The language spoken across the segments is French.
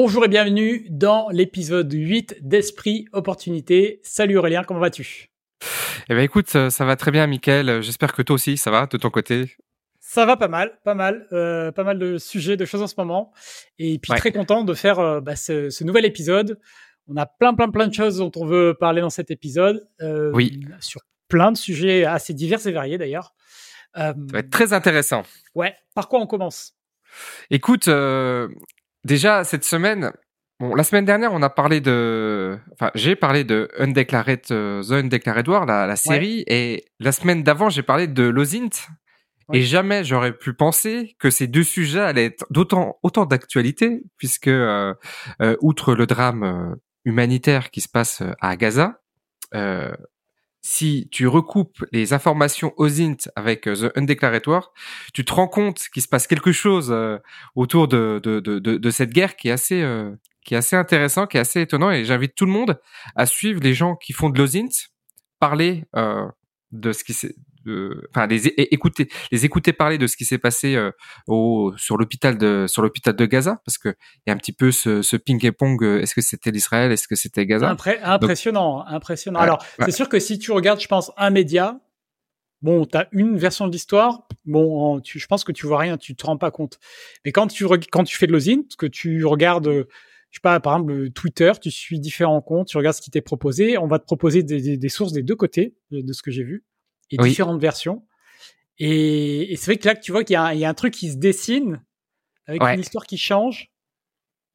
Bonjour et bienvenue dans l'épisode 8 d'Esprit Opportunité. Salut Aurélien, comment vas-tu? Eh ben écoute, ça va très bien Mickaël, j'espère que toi aussi ça va de ton côté? Ça va pas mal, pas mal, euh, pas mal de sujets, de choses en ce moment. Et puis très content de faire euh, bah, ce, nouvel épisode. On a plein, plein, plein de choses dont on veut parler dans cet épisode. Euh, oui. Sur plein de sujets assez divers et variés d'ailleurs. ça va être très intéressant. Ouais. Par quoi on commence? Écoute, Déjà, cette semaine, bon, la semaine dernière, on a parlé de, enfin, j'ai parlé de Undeclared, euh, The Undeclared War, la, la série, et la semaine d'avant, j'ai parlé de Lozint. Et jamais j'aurais pu penser que ces deux sujets allaient être d'autant autant d'actualité, puisque euh, euh, outre le drame humanitaire qui se passe à Gaza, si tu recoupes les informations OSINT avec euh, The Undeclared War, tu te rends compte qu'il se passe quelque chose euh, autour de, de, de, de, cette guerre qui est assez euh, qui est assez intéressant, qui est assez étonnant. Et j'invite tout le monde à suivre les gens qui font de l'OSINT, parler de ce qui enfin les écouter les écouter parler de ce qui s'est passé euh, au sur l'hôpital de sur l'hôpital de Gaza parce que il y a un petit peu ce, ce ping pong euh, est-ce que c'était l'Israël est-ce que c'était Gaza? Impressionnant impressionnant. Alors c'est sûr que si tu regardes je pense un média bon tu as une version de l'histoire bon tu, je pense que tu vois rien tu te rends pas compte. Mais quand tu quand tu fais de l'osine que tu regardes je sais pas, par exemple, Twitter, tu suis différents comptes, tu regardes ce qui t'est proposé, on va te proposer des, des, sources des deux côtés de ce que j'ai vu et différentes versions. Et, c'est vrai que là, tu vois qu'il y, y, a un truc qui se dessine avec une histoire qui change.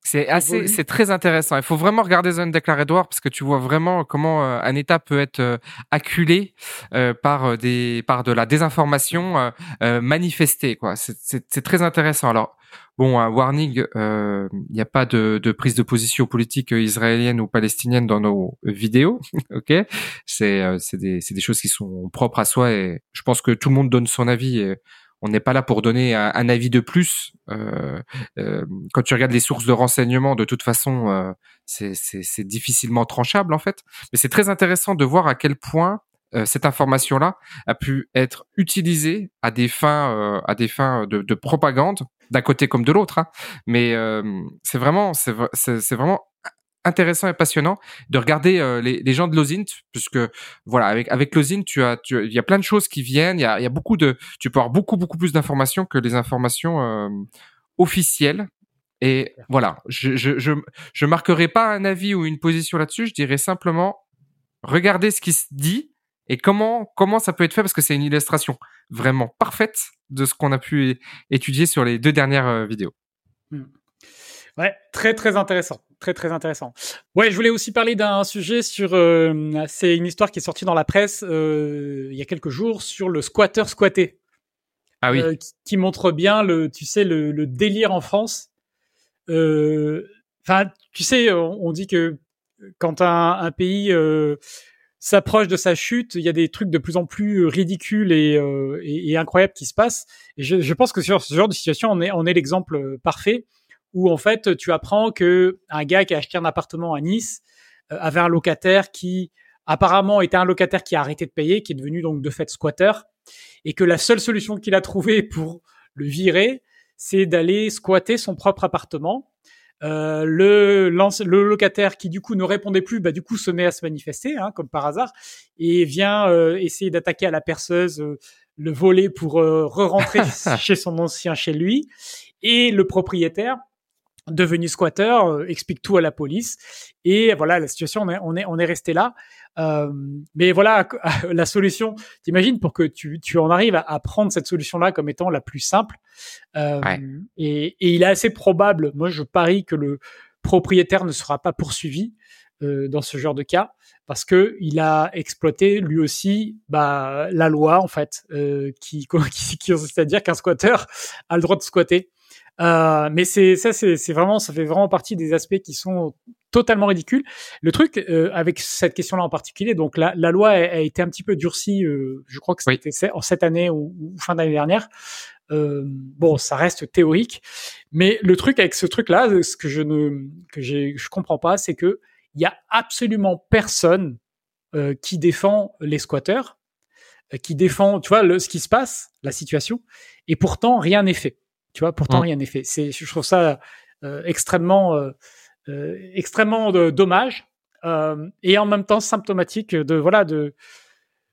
C'est assez, c'est très intéressant. Il faut vraiment regarder The Undeclared War parce que tu vois vraiment comment euh, un État peut être euh, acculé euh, par des, par de la désinformation manifestée. Quoi, c'est très intéressant. Alors, Bon, un warning, il n'y a pas de, de, prise de position politique israélienne ou palestinienne dans nos vidéos, ok? C'est c'est des, des choses qui sont propres à soi et je pense que tout le monde donne son avis. Et on n'est pas là pour donner un, avis de plus. Euh, euh, quand tu regardes les sources de renseignements, de toute façon, euh, c'est difficilement tranchable en fait. Mais c'est très intéressant de voir à quel point euh, cette information-là a pu être utilisée à des fins, à des fins de, de propagande d'un côté comme de l'autre. Hein. Mais c'est vraiment, c'est vraiment intéressant et passionnant de regarder euh, les, les, gens de Lozint puisque voilà avec avec Lozint tu as tu il y a plein de choses qui viennent il y a, il y a beaucoup de tu peux avoir beaucoup beaucoup plus d'informations que les informations euh, officielles et voilà je, je je je marquerai pas un avis ou une position là-dessus je dirais simplement regardez ce qui se dit et comment comment ça peut être fait parce que c'est une illustration vraiment parfaite de ce qu'on a pu étudier sur les deux dernières euh, vidéos. Hmm. Ouais, très très intéressant, très très intéressant. Ouais, je voulais aussi parler d'un sujet sur, euh, c'est une histoire qui est sortie dans la presse euh, il y a quelques jours sur le squatter squatté. Ah oui. qui, montre bien le, tu sais, le, le délire en France. Enfin, tu sais, on, dit que quand un, un pays s'approche de sa chute, il y a des trucs de plus en plus euh, ridicules et, euh, et, incroyables qui se passent. Et je, je, pense que sur ce genre de situation, on est, on est l'exemple euh, parfait où en fait tu apprends que un gars qui a acheté un appartement à Nice avait un locataire qui apparemment était un locataire qui a arrêté de payer, qui est devenu donc de fait squatter, et que la seule solution qu'il a trouvée pour le virer, c'est d'aller squatter son propre appartement euh, le, le locataire qui du coup ne répondait plus, bah du coup se met à se manifester, hein, comme par hasard, et vient euh, essayer d'attaquer à la perceuse, euh, le voler pour re-rentrer chez son ancien chez lui. Et le propriétaire, devenu squatter, explique tout à la police. Et voilà, la situation, on est, on est, on est resté là. Euh, mais voilà, la solution, t'imagines, pour que tu, tu en arrives à, prendre cette solution-là comme étant la plus simple. Euh, et, et, il est assez probable, moi je parie que le propriétaire ne sera pas poursuivi euh, dans ce genre de cas parce que il a exploité lui aussi bah, la loi en fait, euh, qui, qui, qui c'est-à-dire qu'un squatter a le droit de squatter. Euh, mais c'est ça, c'est vraiment, ça fait vraiment partie des aspects qui sont totalement ridicules. Le truc euh, avec cette question-là en particulier, donc la, la loi a, été un petit peu durcie, euh, je crois que c'était en cette année ou, fin d'année dernière. Euh, bon, ça reste théorique, mais le truc avec ce truc-là, ce que je ne que je comprends pas, c'est que il y a absolument personne qui défend les squatteurs, qui défend, tu vois, le, ce qui se passe, la situation, et pourtant rien n'est fait. Tu vois, pourtant, rien n'est fait. C'est, je trouve ça extrêmement, extrêmement dommage et en même temps symptomatique de voilà de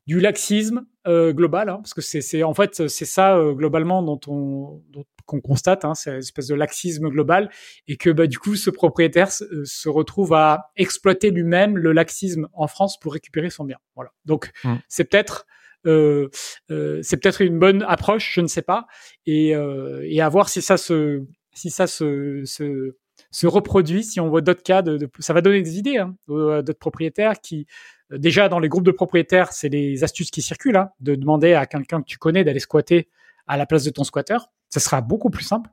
du laxisme global, hein, parce que c'est en fait c'est ça globalement dont on qu'on constate, hein, c'est une espèce de laxisme global, et que bah, du coup ce propriétaire se, retrouve à exploiter lui-même le laxisme en France pour récupérer son bien. Voilà. Donc mmh. c'est peut-être euh, euh, c'est peut-être une bonne approche, je ne sais pas, et, euh, et à voir si ça se si ça se, se, se reproduit, si on voit d'autres cas, de, ça va donner des idées hein, d'autres propriétaires qui déjà dans les groupes de propriétaires, c'est les astuces qui circulent, hein, de demander à quelqu'un que tu connais d'aller squatter à la place de ton squatteur. Ça sera beaucoup plus simple.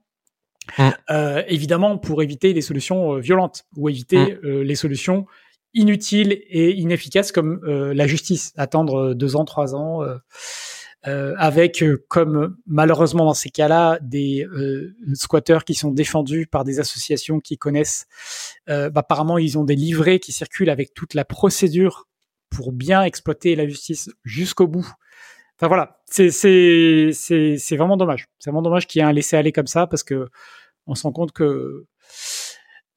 Mmh. Euh, évidemment, pour éviter les solutions euh, violentes ou éviter mmh. euh, les solutions inutiles et inefficaces comme euh, la justice, attendre deux ans, trois ans, avec comme malheureusement dans ces cas-là des squatteurs qui sont défendus par des associations qui connaissent. Bah, apparemment, ils ont des livrets qui circulent avec toute la procédure pour bien exploiter la justice jusqu'au bout Enfin voilà, c'est c'est c'est c'est vraiment dommage. C'est vraiment dommage qu'il y ait un laisser aller comme ça parce que on se rend compte que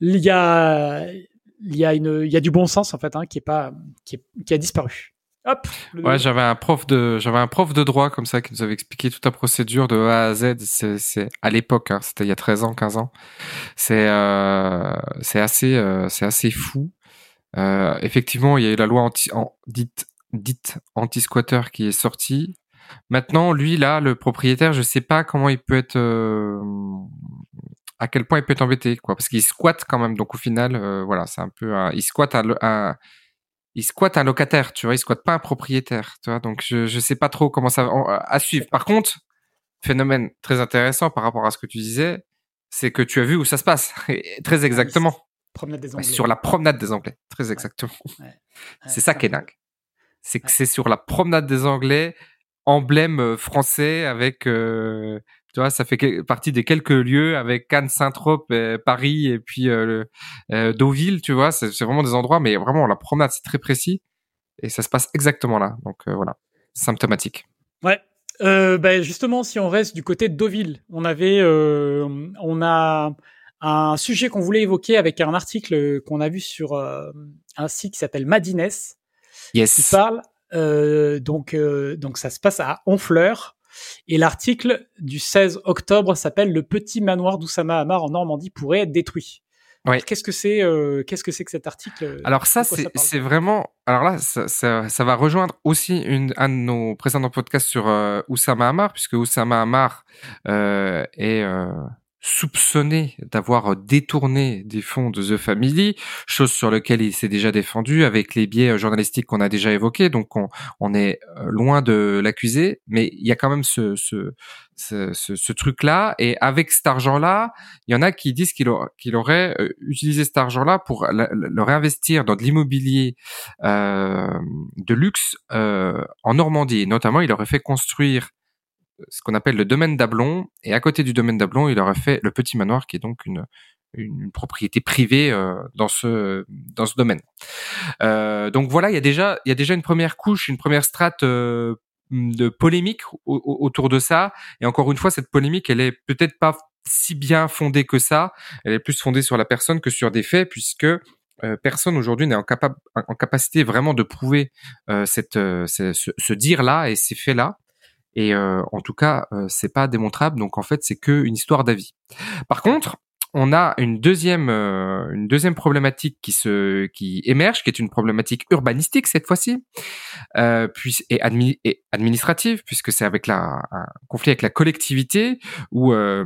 il y a il y a une il y a du bon sens en fait hein, qui est pas qui, est, qui a disparu. Hop. Ouais, j'avais un prof de j'avais un prof de droit comme ça qui nous avait expliqué toute la procédure de A à Z. C'est à l'époque, hein, c'était il y a 13 ans, 15 ans. C'est euh, c'est assez euh, c'est assez fou. Euh, effectivement, il y a eu la loi anti, en, dite dite anti-squatter qui est sorti. Maintenant, lui, là, le propriétaire, je sais pas comment il peut être, euh, à quel point il peut être embêté, quoi, parce qu'il squatte quand même. Donc au final, euh, voilà, c'est un peu, un, il squatte un, il squatte un locataire, tu vois, il squatte pas un propriétaire, tu vois. Donc je, je sais pas trop comment ça va à suivre. Par contre, phénomène très intéressant par rapport à ce que tu disais, c'est que tu as vu où ça se passe, très exactement. Promenade des Anglais. Sur la promenade des Anglais, très exactement. c'est ça qui est dingue c'est que c'est sur la promenade des Anglais, emblème euh, français avec, euh, tu vois, ça fait partie des quelques lieux avec Cannes, Saint-Trope, Paris et puis euh, Deauville, tu vois, c'est vraiment des endroits, mais vraiment la promenade c'est très précis et ça se passe exactement là. Donc voilà, symptomatique. Ouais. Ben justement, si on reste du côté de Deauville, on avait, on a un sujet qu'on voulait évoquer avec un article qu'on a vu sur un site qui s'appelle Madines, yes. qui parle. Euh, donc, euh, donc ça se passe à Honfleur. Et l'article du 16 octobre s'appelle Le petit manoir d'Oussama Hamar en Normandie pourrait être détruit. Ouais. Qu'est-ce que c'est euh, Qu'est-ce que c'est que cet article Alors ça, c'est vraiment. Alors là, ça, ça, ça, va rejoindre aussi une, un de nos précédents podcasts sur euh, Oussama Hamar, puisque Oussama Hamar euh, est soupçonné d'avoir détourné des fonds de The Family, chose sur laquelle il s'est déjà défendu avec les biais journalistiques qu'on a déjà évoqués. Donc on, on est euh, loin de l'accuser, mais il y a quand même ce, ce, ce, ce, truc-là. Et avec cet argent-là, il y en a qui disent qu'il aurait, aurait euh, utilisé cet argent-là pour le, réinvestir dans de l'immobilier euh, de luxe euh, en Normandie. notamment, il aurait fait construire ce qu'on appelle le domaine d'Ablon. Et à côté du domaine d'Ablon, il aurait fait le petit manoir, qui est donc une, une propriété privée euh, dans ce dans ce domaine. Euh, donc voilà, il y a déjà il y a déjà une première couche, une première strate euh, de polémique autour de ça. Et encore une fois, cette polémique, elle est peut-être pas si bien fondée que ça. Elle est plus fondée sur la personne que sur des faits, puisque personne aujourd'hui n'est en, en, capacité vraiment de prouver cette, ce, ce dire-là et ces faits-là. Et euh, en tout cas, euh, c'est pas démontrable. Donc en fait, c'est que une histoire d'avis. Par contre, on a une deuxième euh, une deuxième problématique qui se qui émerge, qui est une problématique urbanistique cette fois-ci, euh, puis et, et administrative puisque c'est avec la un conflit avec la collectivité où euh,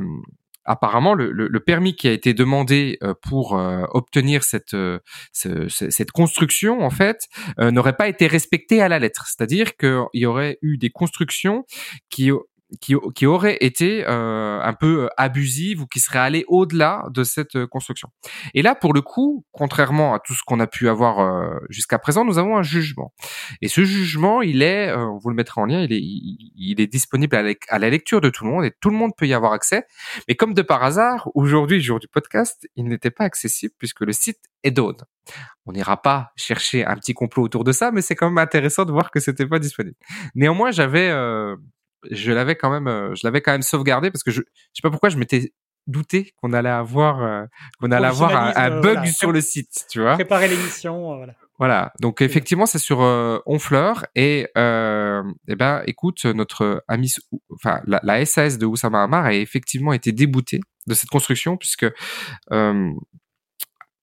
apparemment le, le, permis qui a été demandé euh, pour euh, obtenir cette euh, cette construction en fait n'aurait pas été respecté à la lettre. C'est-à-dire qu'il y aurait eu des constructions qui qui, qui aurait été euh, un peu euh, abusive ou qui serait allé au-delà de cette euh, construction. Et là, pour le coup, contrairement à tout ce qu'on a pu avoir euh, jusqu'à présent, nous avons un jugement. Et ce jugement, il est, on vous le mettra en lien, il est, il, est disponible à, la lecture de tout le monde et tout le monde peut y avoir accès. Mais comme de par hasard, aujourd'hui, jour du podcast, il n'était pas accessible puisque le site est down. On n'ira pas chercher un petit complot autour de ça, mais c'est quand même intéressant de voir que c'était pas disponible. Néanmoins, j'avais je l'avais quand même, euh, je l'avais quand même sauvegardé parce que je, je sais pas pourquoi je m'étais douté qu'on allait avoir qu'on allait avoir un, bug sur le site, tu vois. Préparer l'émission, voilà. Voilà, donc effectivement c'est sur euh, Honfleur et euh, eh ben écoute notre ami, enfin la, la, SAS de Oussama Hamar a effectivement été déboutée de cette construction puisque euh,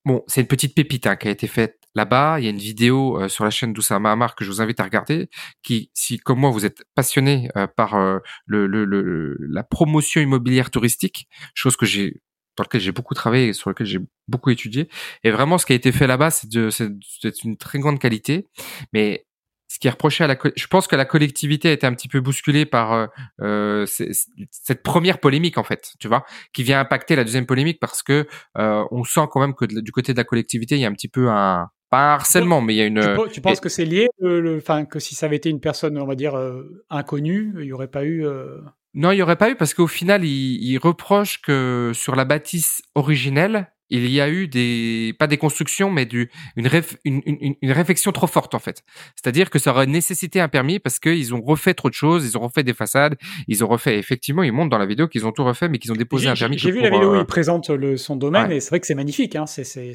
bon c'est une petite pépite hein, qui a été faite là-bas. Il y a une vidéo euh, sur la chaîne d'Oussama Hamar que je vous invite à regarder qui si comme moi vous êtes passionné euh, par le, le, le, la promotion immobilière touristique, chose que j'ai dans lequel j'ai beaucoup travaillé et sur lequel j'ai beaucoup étudié. Et vraiment, ce qui a été fait là-bas, c'est de, c'est une très grande qualité. Mais ce qui est reproché à la, je pense que la collectivité a été un petit peu bousculée par euh, euh cette première polémique en fait, tu vois, qui vient impacter la deuxième polémique parce que euh, on sent quand même que du côté de la collectivité, il y a un petit peu un pas un harcèlement, mais il y a une. Tu, penses que c'est lié, le, enfin que si ça avait été une personne, on va dire euh, inconnue, il y aurait pas eu. Euh, non, il y aurait pas eu parce qu'au final, il, il, reproche que sur la bâtisse originelle, il y a eu des pas des constructions, mais du une, une, une, une, réflexion trop forte en fait. C'est-à-dire que ça aurait nécessité un permis parce qu'ils ont refait trop de choses, ils ont refait des façades, ils ont refait. Effectivement, ils montrent dans la vidéo qu'ils ont tout refait, mais qu'ils ont déposé un permis. J'ai vu la vidéo où euh, il présente le, son domaine et c'est vrai que c'est magnifique. Hein. C'est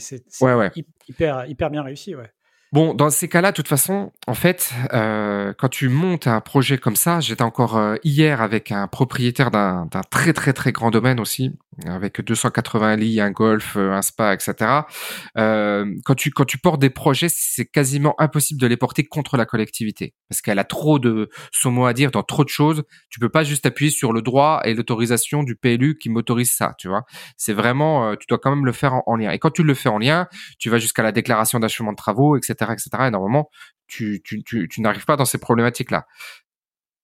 ouais, ouais. hyper hyper bien réussi. Ouais. Bon, dans ces cas-là, de toute façon, en fait, euh, quand tu montes un projet comme ça, j'étais encore euh, hier avec un propriétaire d'un très très très grand domaine aussi, avec 280 lits, un golf, euh, un spa, etc. Euh, quand tu quand tu portes des projets, c'est quasiment impossible de les porter contre la collectivité parce qu'elle a trop de son mot à dire dans trop de choses. Tu peux pas juste appuyer sur le droit et l'autorisation du PLU qui m'autorise ça, tu vois. C'est vraiment, euh, tu dois quand même le faire en, en, lien. Et quand tu le fais en lien, tu vas jusqu'à la déclaration d'achèvement de travaux, etc etc., Et normalement, tu, tu, tu, tu n'arrives pas dans ces problématiques-là.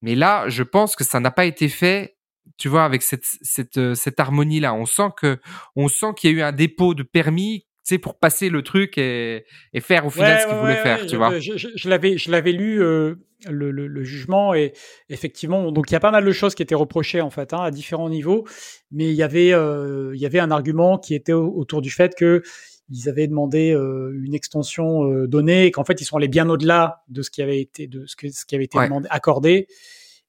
Mais là, je pense que ça n'a pas été fait, tu vois, avec cette, cette, euh, cette harmonie-là. On sent que, on sent qu'il y a eu un dépôt de permis tu sais, pour passer le truc et, et faire au final ce qu'il voulait faire, tu vois. Je, je, l'avais, je l'avais lu euh, le, le, le, jugement et effectivement, donc il y a pas mal de choses qui étaient reprochées en fait hein, à différents niveaux, mais il y avait, euh, il y avait un argument qui était autour du fait que ils avaient demandé euh, une extension donnée et qu'en fait ils sont allés bien au-delà de ce qui avait été de ce, que, ce qui avait été demandé, accordé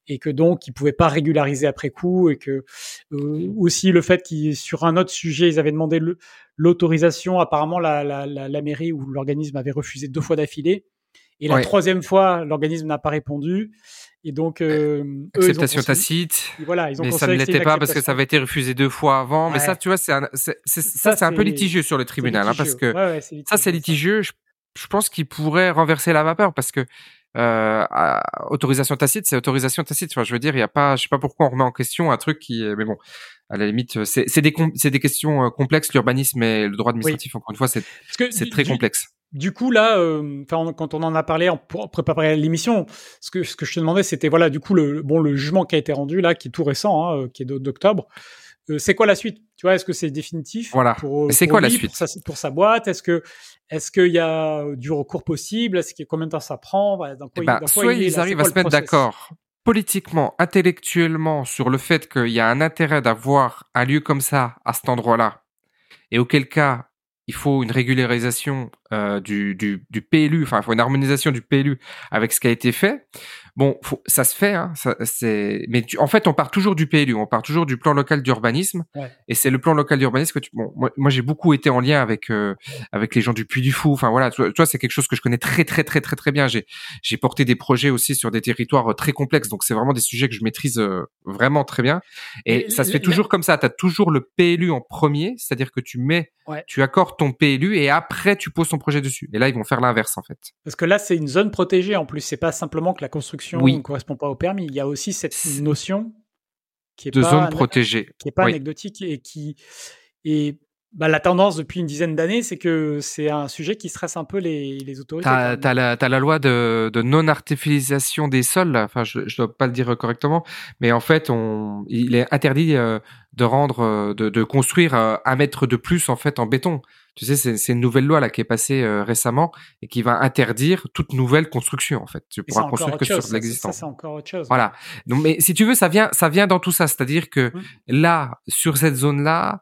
et que donc ils pouvaient pas régulariser après coup et que euh, aussi le fait qu'ils sur un autre sujet ils avaient demandé l'autorisation apparemment la, la, la, la, mairie ou l'organisme avait refusé deux fois d'affilée. Et la troisième fois l'organisme n'a pas répondu. Et donc, euh, acceptation tacite. Voilà, ils ont mais ça ne l'était pas parce que ça avait été refusé deux fois avant. Mais ça, tu vois, c'est ça, c'est un peu litigieux sur le tribunal, hein, parce que ça, c'est litigieux. Je, je pense qu'il pourrait renverser la vapeur parce que euh, autorisation tacite, c'est autorisation tacite. Enfin, je veux dire, il y a pas, je sais pas pourquoi on remet en question un truc qui, mais bon, à la limite, c'est des c'est des questions euh, complexes. L'urbanisme et le droit administratif, encore une fois, c'est c'est très complexe. Du coup, là, euh, quand on en a parlé pour préparer l'émission, ce que, ce que je te demandais, c'était voilà, du coup, le, bon, le jugement qui a été rendu là, qui est tout récent, hein, euh, qui est d'octobre. Euh, c'est quoi la suite? Tu vois, est-ce que c'est définitif Voilà. C'est quoi la suite pour sa, pour sa, boîte? Est-ce que est-ce qu'il y a du recours possible? Est-ce qu'il combien de temps ça prend? Dans quoi, eh ben, Soit ils arrivent à se mettre d'accord politiquement, intellectuellement sur le fait qu'il y a un intérêt d'avoir un lieu comme ça à cet endroit-là, et auquel cas il faut une régularisation euh, du, du, du, PLU, enfin, il faut une harmonisation du PLU avec ce qui a été fait. Bon, faut, ça se fait, hein, ça, c'est. Mais en fait, on part toujours du PLU, on part toujours du plan local d'urbanisme, et c'est le plan local d'urbanisme que tu. Bon, moi, moi j'ai beaucoup été en lien avec euh, avec les gens du Puy du Fou. Enfin voilà, toi, toi c'est quelque chose que je connais très très très très très bien. J'ai j'ai porté des projets aussi sur des territoires euh, très complexes, donc c'est vraiment des sujets que je maîtrise euh, vraiment très bien. Et, ça se fait toujours comme ça. Tu as toujours le PLU en premier, c'est-à-dire que tu mets, tu accordes ton PLU et après tu poses ton projet dessus. Et là, ils vont faire l'inverse en fait. Parce que là, c'est une zone protégée en plus. C'est pas simplement que la construction ne correspond pas au permis. Il y a aussi cette notion qui est de pas zone protégée, qui est pas anecdotique et qui et bah, la tendance depuis une dizaine d'années, c'est que c'est un sujet qui stresse un peu les, les autorités. T'as as la, loi de, de non-artificialisation des sols. Enfin, je, ne dois pas le dire correctement, mais en fait, on, il est interdit euh, de rendre, euh, de, de construire euh, un mètre de plus en fait en béton. Tu sais, c'est une nouvelle loi là qui est passée euh, récemment et qui va interdire toute nouvelle construction en fait. Tu pourras construire que sur l'existant. Ça, c'est encore autre chose. Voilà. Donc, mais si tu veux, ça vient, ça vient dans tout ça. C'est-à-dire que mmh. là, sur cette zone-là,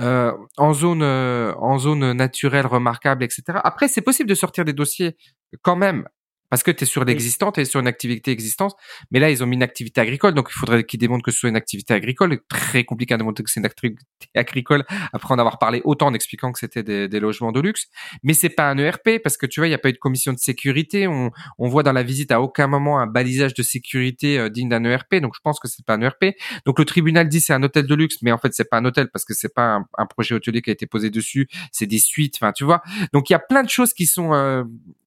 euh, en zone, euh, en zone naturelle remarquable, etc. Après, c'est possible de sortir des dossiers quand même parce que tu es sur l'existant, tu es sur une activité existante. Mais là, ils ont mis une activité agricole, donc il faudrait qu'ils démontrent que ce soit une activité agricole. Très compliqué à démontrer que c'est une activité agricole après en avoir parlé autant en expliquant que c'était des, des, logements de luxe. Mais c'est pas un ERP parce que tu vois, il n'y a pas eu de commission de sécurité. On, on, voit dans la visite à aucun moment un balisage de sécurité euh, digne d'un ERP. Donc je pense que c'est pas un ERP. Donc le tribunal dit c'est un hôtel de luxe, mais en fait c'est pas un hôtel parce que c'est pas un, un, projet hôtelier qui a été posé dessus. C'est des suites. Enfin, tu vois. Donc il y a plein de choses qui sont euh,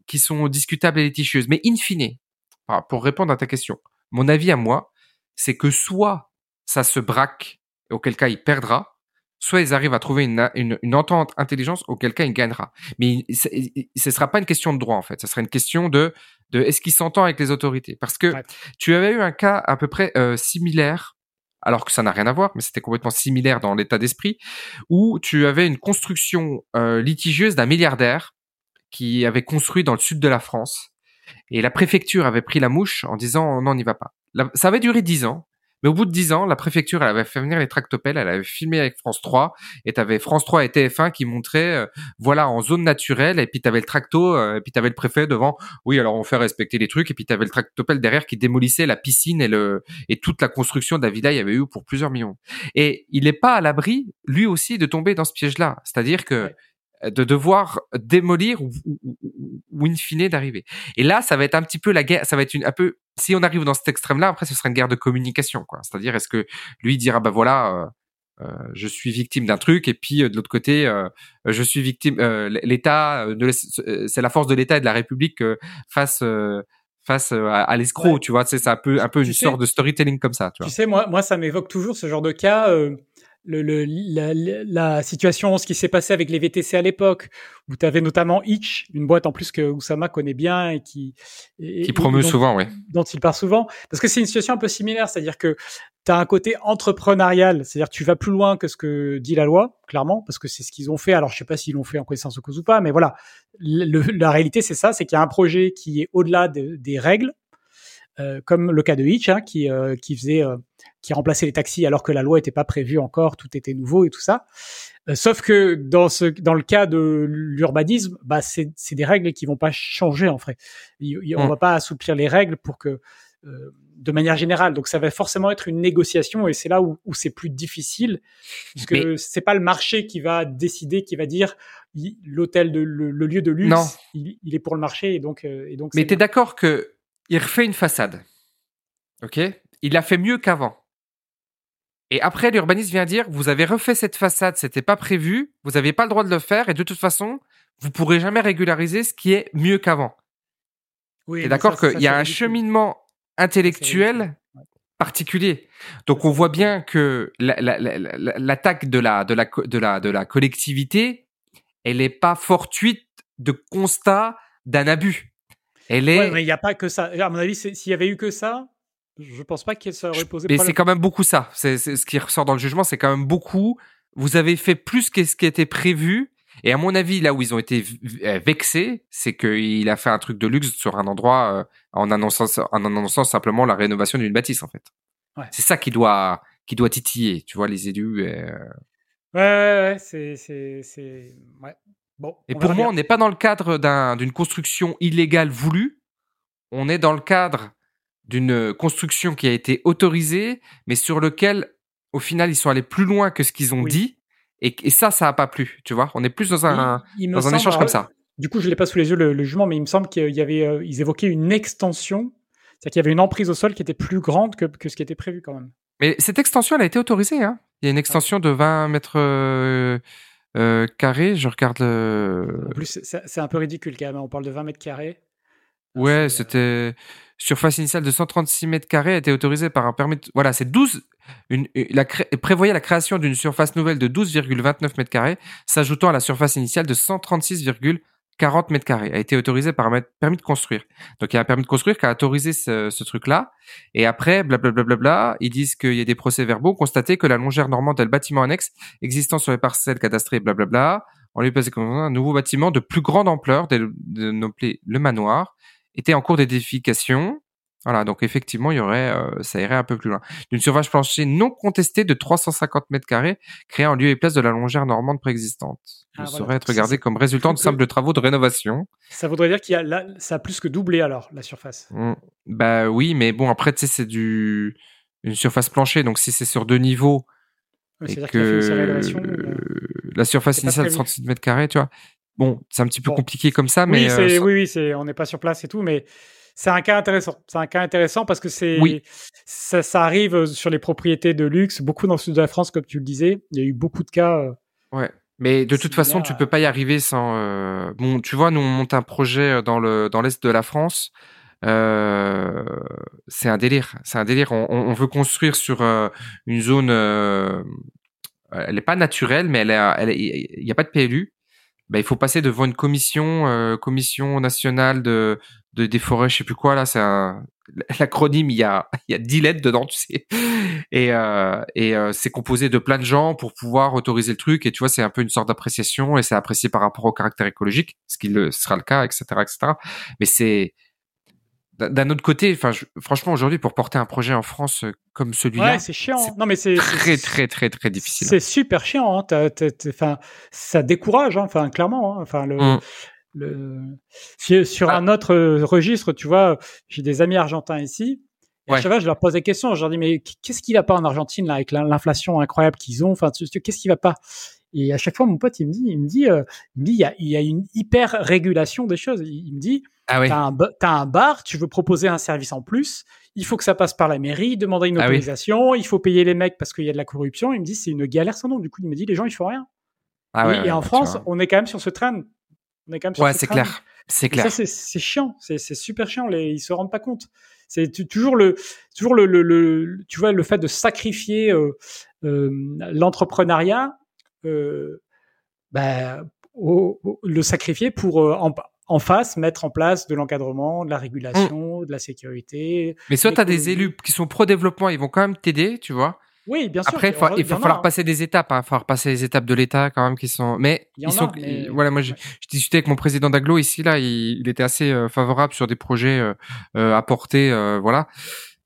qui sont discutables et litigieuses. Mais in fine, pour répondre à ta question, mon avis à moi, c'est que soit ça se braque, auquel cas il perdra, soit ils arrivent à trouver une, une, une entente intelligence, auquel cas il gagnera. Mais ce ne sera pas une question de droit, en fait. Ce sera une question de, de est-ce qu'il s'entend avec les autorités? Parce que tu avais eu un cas à peu près euh, similaire alors que ça n'a rien à voir, mais c'était complètement similaire dans l'état d'esprit, où tu avais une construction euh, litigieuse d'un milliardaire qui avait construit dans le sud de la France. Et la préfecture avait pris la mouche en disant non, on n'y va pas. ça avait duré dix ans. Mais au bout de dix ans, la préfecture, elle avait fait venir les tractopelles, elle avait filmé avec France 3, et t'avais France 3 et TF1 qui montraient, euh, voilà, en zone naturelle, et puis t'avais le tracto, euh, et puis t'avais le préfet devant, oui, alors on fait respecter les trucs, et puis t'avais le tractopelle derrière qui démolissait la piscine et le, et toute la construction d'Avila, il y avait eu pour plusieurs millions. Et il n'est pas à l'abri, lui aussi, de tomber dans ce piège-là. C'est-à-dire que, de devoir démolir ou, ou, ou in fine d'arriver. Et là, ça va être un petit peu la guerre, ça va être une, un peu, si on arrive dans cet extrême-là, après, ce sera une guerre de communication, quoi. C'est-à-dire, est-ce que lui dira, bah voilà, euh, euh, je suis victime d'un truc, et puis euh, de l'autre côté, euh, je suis victime, euh, l'État, c'est la force de l'État et de la République face face à, à l'escroc, tu vois, c'est un peu un peu une sorte de storytelling comme ça, tu vois. Tu sais, moi, moi, ça m'évoque toujours ce genre de cas le, le, la, la, situation, ce qui s'est passé avec les VTC à l'époque, où tu avais notamment Itch, une boîte en plus que Oussama connaît bien et qui et, qui promeut souvent, oui. Dont il parle souvent, parce que c'est une situation un peu similaire, c'est-à-dire que tu as un côté entrepreneurial, c'est-à-dire tu vas plus loin que ce que dit la loi, clairement, parce que c'est ce qu'ils ont fait. Alors je sais pas s'ils l'ont fait en connaissance de cause ou pas, mais voilà, le, la réalité c'est ça, c'est qu'il y a un projet qui est au-delà de, des règles, euh, comme le cas de Hitch, hein, qui, euh, qui faisait, euh, qui remplaçait les taxis alors que la loi n'était pas prévue encore, tout était nouveau et tout ça. sauf que dans ce, dans le cas de l'urbanisme, bah c'est, c'est des règles qui vont pas changer en fait. on mmh. va pas assouplir les règles pour que de manière générale. Donc ça va forcément être une négociation et c'est là où, où c'est plus difficile parce que c'est pas le marché qui va décider, qui va dire l'hôtel de le, lieu de luxe, il, il, est pour le marché et donc et donc. Mais t'es d'accord que il refait une façade. OK Il l'a fait mieux qu'avant. Et après, l'urbaniste vient dire, vous avez refait cette façade, c'était pas prévu, vous n'avez pas le droit de le faire, et de toute façon, vous pourrez jamais régulariser ce qui est mieux qu'avant. Oui, es d'accord qu'il y a un cheminement intellectuel particulier. Donc on voit bien que l'attaque de la, de, la, de, la, de la collectivité, elle n'est pas fortuite de constat d'un abus. Elle est. mais il n'y a pas que ça. À mon avis, s'il y avait eu que ça, je pense pas qu'elle serait posé. Mais c'est quand même beaucoup ça. C'est ce qui ressort dans le jugement, c'est quand même beaucoup. Vous avez fait plus que ce qui était prévu. Et à mon avis, là où ils ont été euh, vexés, c'est qu'il a fait un truc de luxe sur un endroit euh, en, annonçant, en annonçant simplement la rénovation d'une bâtisse, en fait. Ouais. C'est ça qui doit, qui doit titiller, tu vois, les élus. Euh... Ouais, ouais, ouais, c'est, c'est, ouais. Bon, et pour moi, on n'est pas dans le cadre d'une construction illégale voulue. On est dans le cadre d'une construction qui a été autorisée, mais sur lequel, au final, ils sont allés plus loin que ce qu'ils ont dit. Et, et, ça, ça n'a pas plu. Tu vois, on est plus dans un, dans un échange comme ça. Du coup, je l'ai pas sous les yeux le, jugement, mais il me semble qu'il y avait, euh, ils évoquaient une extension, c'est-à-dire qu'il y avait une emprise au sol qui était plus grande que, que, ce qui était prévu quand même. Mais cette extension, elle a été autorisée. Hein. Il y a une extension de 20 mètres. Euh, euh, carré, je regarde le. En plus, c'est un peu ridicule quand même. On parle de 20 mètres carrés. Ouais, euh, c'était surface initiale de 136 mètres carrés a été autorisée par un permis. De... Voilà, c'est 12. Une, la prévoyait la création d'une surface nouvelle de 12,29 mètres carrés, s'ajoutant à la surface initiale de 136, 40 mètres carrés, a été autorisé par un permis de construire. Donc il y a un permis de construire qui a autorisé ce, ce truc-là. Et après, blablabla, bla, bla, bla, ils disent qu'il y a des procès-verbaux constatés que la longère normande est le bâtiment annexe existant sur les parcelles cadastrées, blablabla, on lui passé comme un nouveau bâtiment de plus grande ampleur, dénommé le manoir, était en cours d'édification. Voilà, donc effectivement, il y aurait, euh, ça irait un peu plus loin. D'une surface plancher non contestée de 350 mètres carrés, créée en lieu et place de la longère normande préexistante. Ah, Il serait être regardé comme résultant de simples travaux de rénovation. Ça voudrait dire qu'il y a là, ça a plus que doublé alors la surface. Mmh. Bah oui, mais bon après tu sais c'est du une surface plancher, donc si c'est sur deux niveaux et que euh, la surface initiale de 36 mètres carrés, tu vois. Bon, c'est un petit peu compliqué comme ça, mais oui, oui, oui, c'est on n'est pas sur place et tout, mais c'est un cas intéressant. C'est un cas intéressant parce que c'est ça, ça, arrive euh, sur les propriétés de luxe, beaucoup dans le sud de la France, comme tu le disais. Il y a eu beaucoup de cas. Euh, ouais. Mais de toute façon, tu peux pas y arriver sans. Euh... Bon, tu vois, nous on monte un projet dans le dans l'est de la France. Euh... c'est un délire. C'est un délire. On, on, veut construire sur euh, une zone. Elle n'est pas naturelle, mais elle, elle, il n'y a pas de PLU. Ben, il faut passer devant une commission, euh, commission nationale de, de des forêts, je sais plus quoi là, c'est un l'acronyme, il y a il y a 10 lettres dedans, tu sais. Et euh, et euh, c'est composé de plein de gens pour pouvoir autoriser le truc et tu vois, c'est un peu une sorte d'appréciation et c'est apprécié par rapport au caractère écologique, ce qui le, sera le cas, etc., etc. Mais c'est d'un autre côté, enfin, franchement, aujourd'hui, pour porter un projet en France euh, comme celui-là, ouais, c'est chiant. Non, mais c'est très, très, très, très difficile. C'est super chiant. Hein. Ça décourage. Hein. Enfin, clairement. Hein. Enfin, le, mmh. Le... sur ah. un autre euh, registre, tu vois, j'ai des amis argentins ici. Et à chaque fois, je leur pose des questions. Je leur dis, mais qu'est-ce qui va pas en Argentine là, avec l'inflation incroyable qu'ils ont? Enfin, qu'est-ce qui va pas? Et à chaque fois, mon pote, il me dit, il me dit, euh, il me dit, il y a, il y a une hyper régulation des choses. Il me dit, ah oui. T'as un, bar, tu veux proposer un service en plus, il faut que ça passe par la mairie, demander une ah autorisation, il faut payer les mecs parce qu'il y a de la corruption. Il me dit c'est une galère sans nom. Du coup, il me dit les gens ils font rien. Ah et en France, on est quand même sur ce train. On est quand même sur ouais, c'est clair. C'est clair. Ça c'est chiant, c'est super chiant. Les, ils se rendent pas compte. C'est toujours le toujours le, le, tu vois le fait de sacrifier euh, euh, l'entrepreneuriat, euh, bah, le sacrifier pour en, en face, mettre en place de l'encadrement, de la régulation, de la sécurité. Mais soit tu as des élus qui sont pro-développement, ils vont quand même t'aider, tu vois. Oui, bien sûr. Après, il, va falloir passer des étapes. Hein. Il va falloir passer les étapes de l'État quand même qui sont. Mais ils sont. Voilà, moi, je, discutais avec mon président d'Aglo ici là. Il, était assez euh, favorable sur des projets euh, euh à porter, euh, voilà.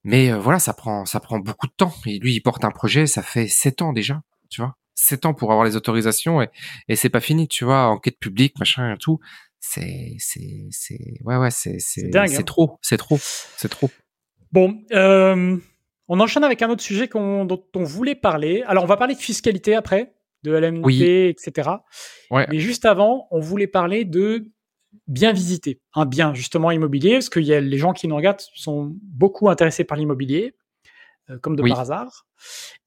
Mais voilà, ça prend, ça prend beaucoup de temps. Et lui, il porte un projet, ça fait sept ans déjà, tu vois. Sept ans pour avoir les autorisations et, et c'est pas fini, tu vois. Enquête publique, machin et tout c'est c'est c'est ouais ouais c'est c'est c'est hein. trop c'est trop c'est trop bon euh, on enchaîne avec un autre sujet qu'on dont on voulait parler. Alors on va parler de fiscalité après de LMP etc ouais. mais juste avant on voulait parler de bien visiter un bien justement immobilier parce qu'il y a les gens qui nous regardent sont beaucoup intéressés par l'immobilier euh, comme de par hasard.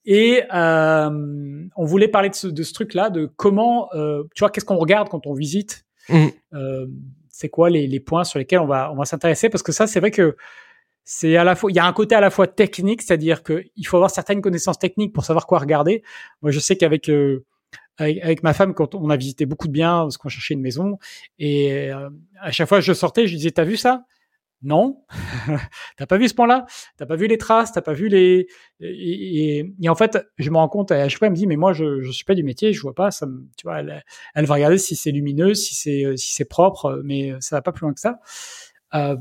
Et euh, on voulait parler de ce, de ce truc là de comment euh, tu vois qu'est-ce qu'on regarde quand on visite? Mmh. C'est quoi les, les, points sur lesquels on va, on va s'intéresser? Parce que ça, c'est vrai que c'est à la fois, il y a un côté à la fois technique, c'est-à-dire qu'il faut avoir certaines connaissances techniques pour savoir quoi regarder. Moi, je sais qu'avec euh, avec, ma femme, quand on a visité beaucoup de biens, parce qu'on cherchait une maison, et euh, à chaque fois je sortais, je disais, t'as vu ça? Non, t'as pas vu ce point-là, t'as pas vu les traces, t'as pas vu les et, et, en fait je me rends compte à chaque fois elle me dit mais moi je je suis pas du métier, je vois pas ça, tu vois elle, elle, va regarder si c'est lumineux, si c'est si c'est propre, mais ça va pas plus loin que ça. Euh,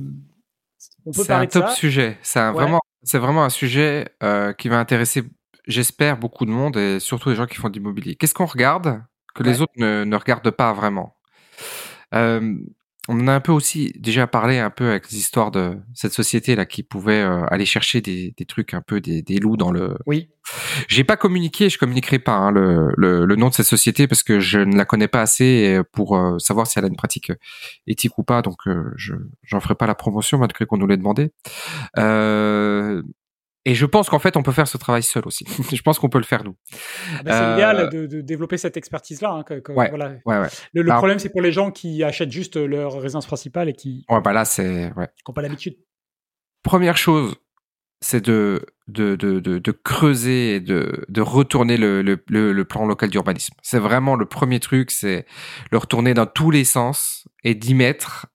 c'est un top sujet, c'est vraiment c'est vraiment un sujet euh, qui va intéresser j'espère beaucoup de monde et surtout les gens qui font de l'immobilier. Qu'est-ce qu'on regarde que les autres ne, ne regardent pas vraiment? Euh, on en a un peu aussi déjà parlé un peu avec les histoires de cette société là qui pouvait euh, aller chercher des, des, trucs un peu des, des, loups dans le. Oui. J'ai pas communiqué, je communiquerai pas hein, le, le, le, nom de cette société parce que je ne la connais pas assez pour euh, savoir si elle a une pratique éthique ou pas. Donc euh, je j'en ferai pas la promotion malgré qu'on nous l'ait demandé. Et je pense qu'en fait, on peut faire ce travail seul aussi. je pense qu'on peut le faire nous. Ah bah, c'est idéal euh, de, de, développer cette expertise-là. Hein, ouais, voilà. ouais, ouais. Le, le problème, c'est pour les gens qui achètent juste leur résidence principale et qui. Ouais, bah là, c'est. N'ont pas l'habitude. Première chose, c'est de, de, de, de, creuser et de, de retourner le, le, le, plan local d'urbanisme. C'est vraiment le premier truc, c'est le retourner dans tous les sens et d'y mettre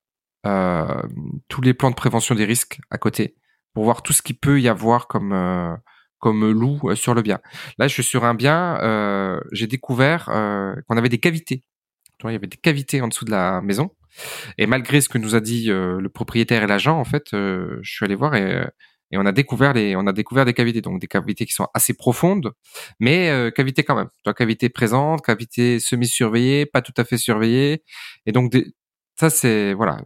euh, tous les plans de prévention des risques à côté pour voir tout ce qu'il peut y avoir comme euh, comme loup euh, sur le bien. Là, je suis sur un bien, euh, j'ai découvert qu'on avait des cavités. il y avait des cavités en dessous de la maison. Et malgré ce que nous a dit le propriétaire et l'agent, en fait, je suis allé voir et on a découvert les, on a découvert des cavités, donc des cavités qui sont assez profondes, mais cavités quand même. Donc cavité présente, cavité semi-surveillée, pas tout à fait surveillée, et donc ça c'est voilà.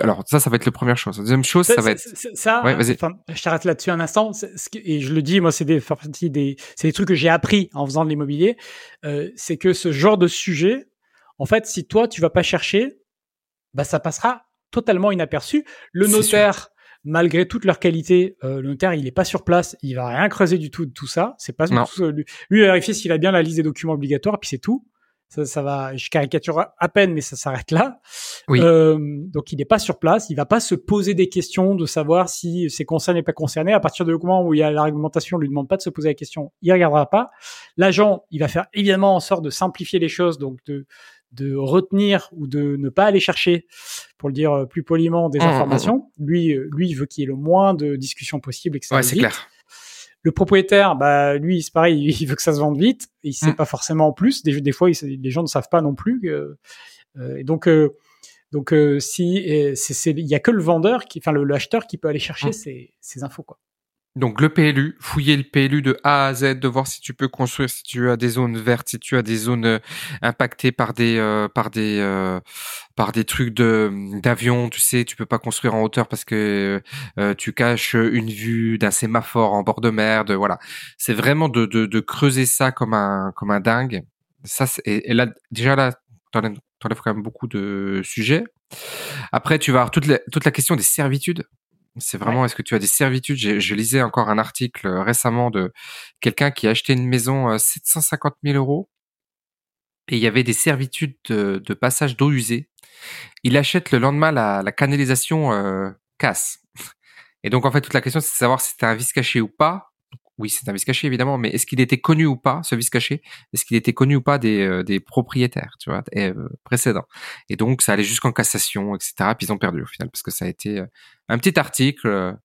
Alors ça, ça va être la première chose. La deuxième chose, ça, va être ça. Ouais, je t'arrête là-dessus un instant. Et je le dis, moi, c'est des, des, c'est des trucs que j'ai appris en faisant de l'immobilier. Euh, c'est que ce genre de sujet, en fait, si toi tu vas pas chercher, bah ça passera totalement inaperçu. Le notaire malgré toute leur qualité, euh, le notaire il est pas sur place, il va rien creuser du tout de tout ça. C'est pas lui, lui vérifier s'il a bien la liste des documents obligatoires, puis c'est tout. Ça, ça, va, je caricature à peine, mais ça s'arrête là. Oui. Euh, donc il n'est pas sur place, il va pas se poser des questions de savoir si c'est concerné ou pas concerné. À partir du moment où il y a l'argumentation, on lui demande pas de se poser la question, il regardera pas. L'agent, il va faire évidemment en sorte de simplifier les choses, donc de de retenir ou de ne pas aller chercher, pour le dire euh, plus poliment, des mmh, mmh, informations. Mmh. Lui, euh, lui, il veut qu'il y ait le moins de discussions possibles et que ça ouais, c'est clair. Le propriétaire, bah lui, c'est pareil, il veut que ça se vende vite. Il sait pas forcément en plus. Des, des fois, les gens ne savent pas non plus. Euh, et donc, donc si il y a que le vendeur qui, enfin l'acheteur qui peut aller chercher ces, ces infos quoi. Donc le PLU, fouiller le PLU de A à Z, de voir si tu peux construire, si tu as des zones vertes, si tu as des zones euh, impactées par des euh, par des euh, par des trucs de d'avion, tu sais, tu peux pas construire en hauteur parce que tu caches une vue d'un sémaphore en bord de mer, de, voilà. C'est vraiment de, de, de creuser ça comme un comme un dingue. Ça et, et là déjà là t'enlèves quand même beaucoup de sujets. Après, tu vas avoir toute la, toute la question des servitudes. C'est vraiment, est-ce que tu as des servitudes? Je lisais encore un article euh, récemment de quelqu'un qui a acheté une maison 750 euh, 000 euros et il y avait des servitudes de, passage d'eau usée. Il achète le lendemain la, la canalisation euh, casse. Et donc en fait toute la question c'est de savoir si c'était un vis caché ou pas oui, c'est un vice caché évidemment, mais est-ce qu'il était connu ou pas, ce vice caché? Est-ce qu'il était connu ou pas des, euh, des propriétaires, tu vois, euh, précédents? Et donc, ça allait jusqu'en cassation, etc. Puis ils ont perdu au final, parce que ça a été euh, un petit article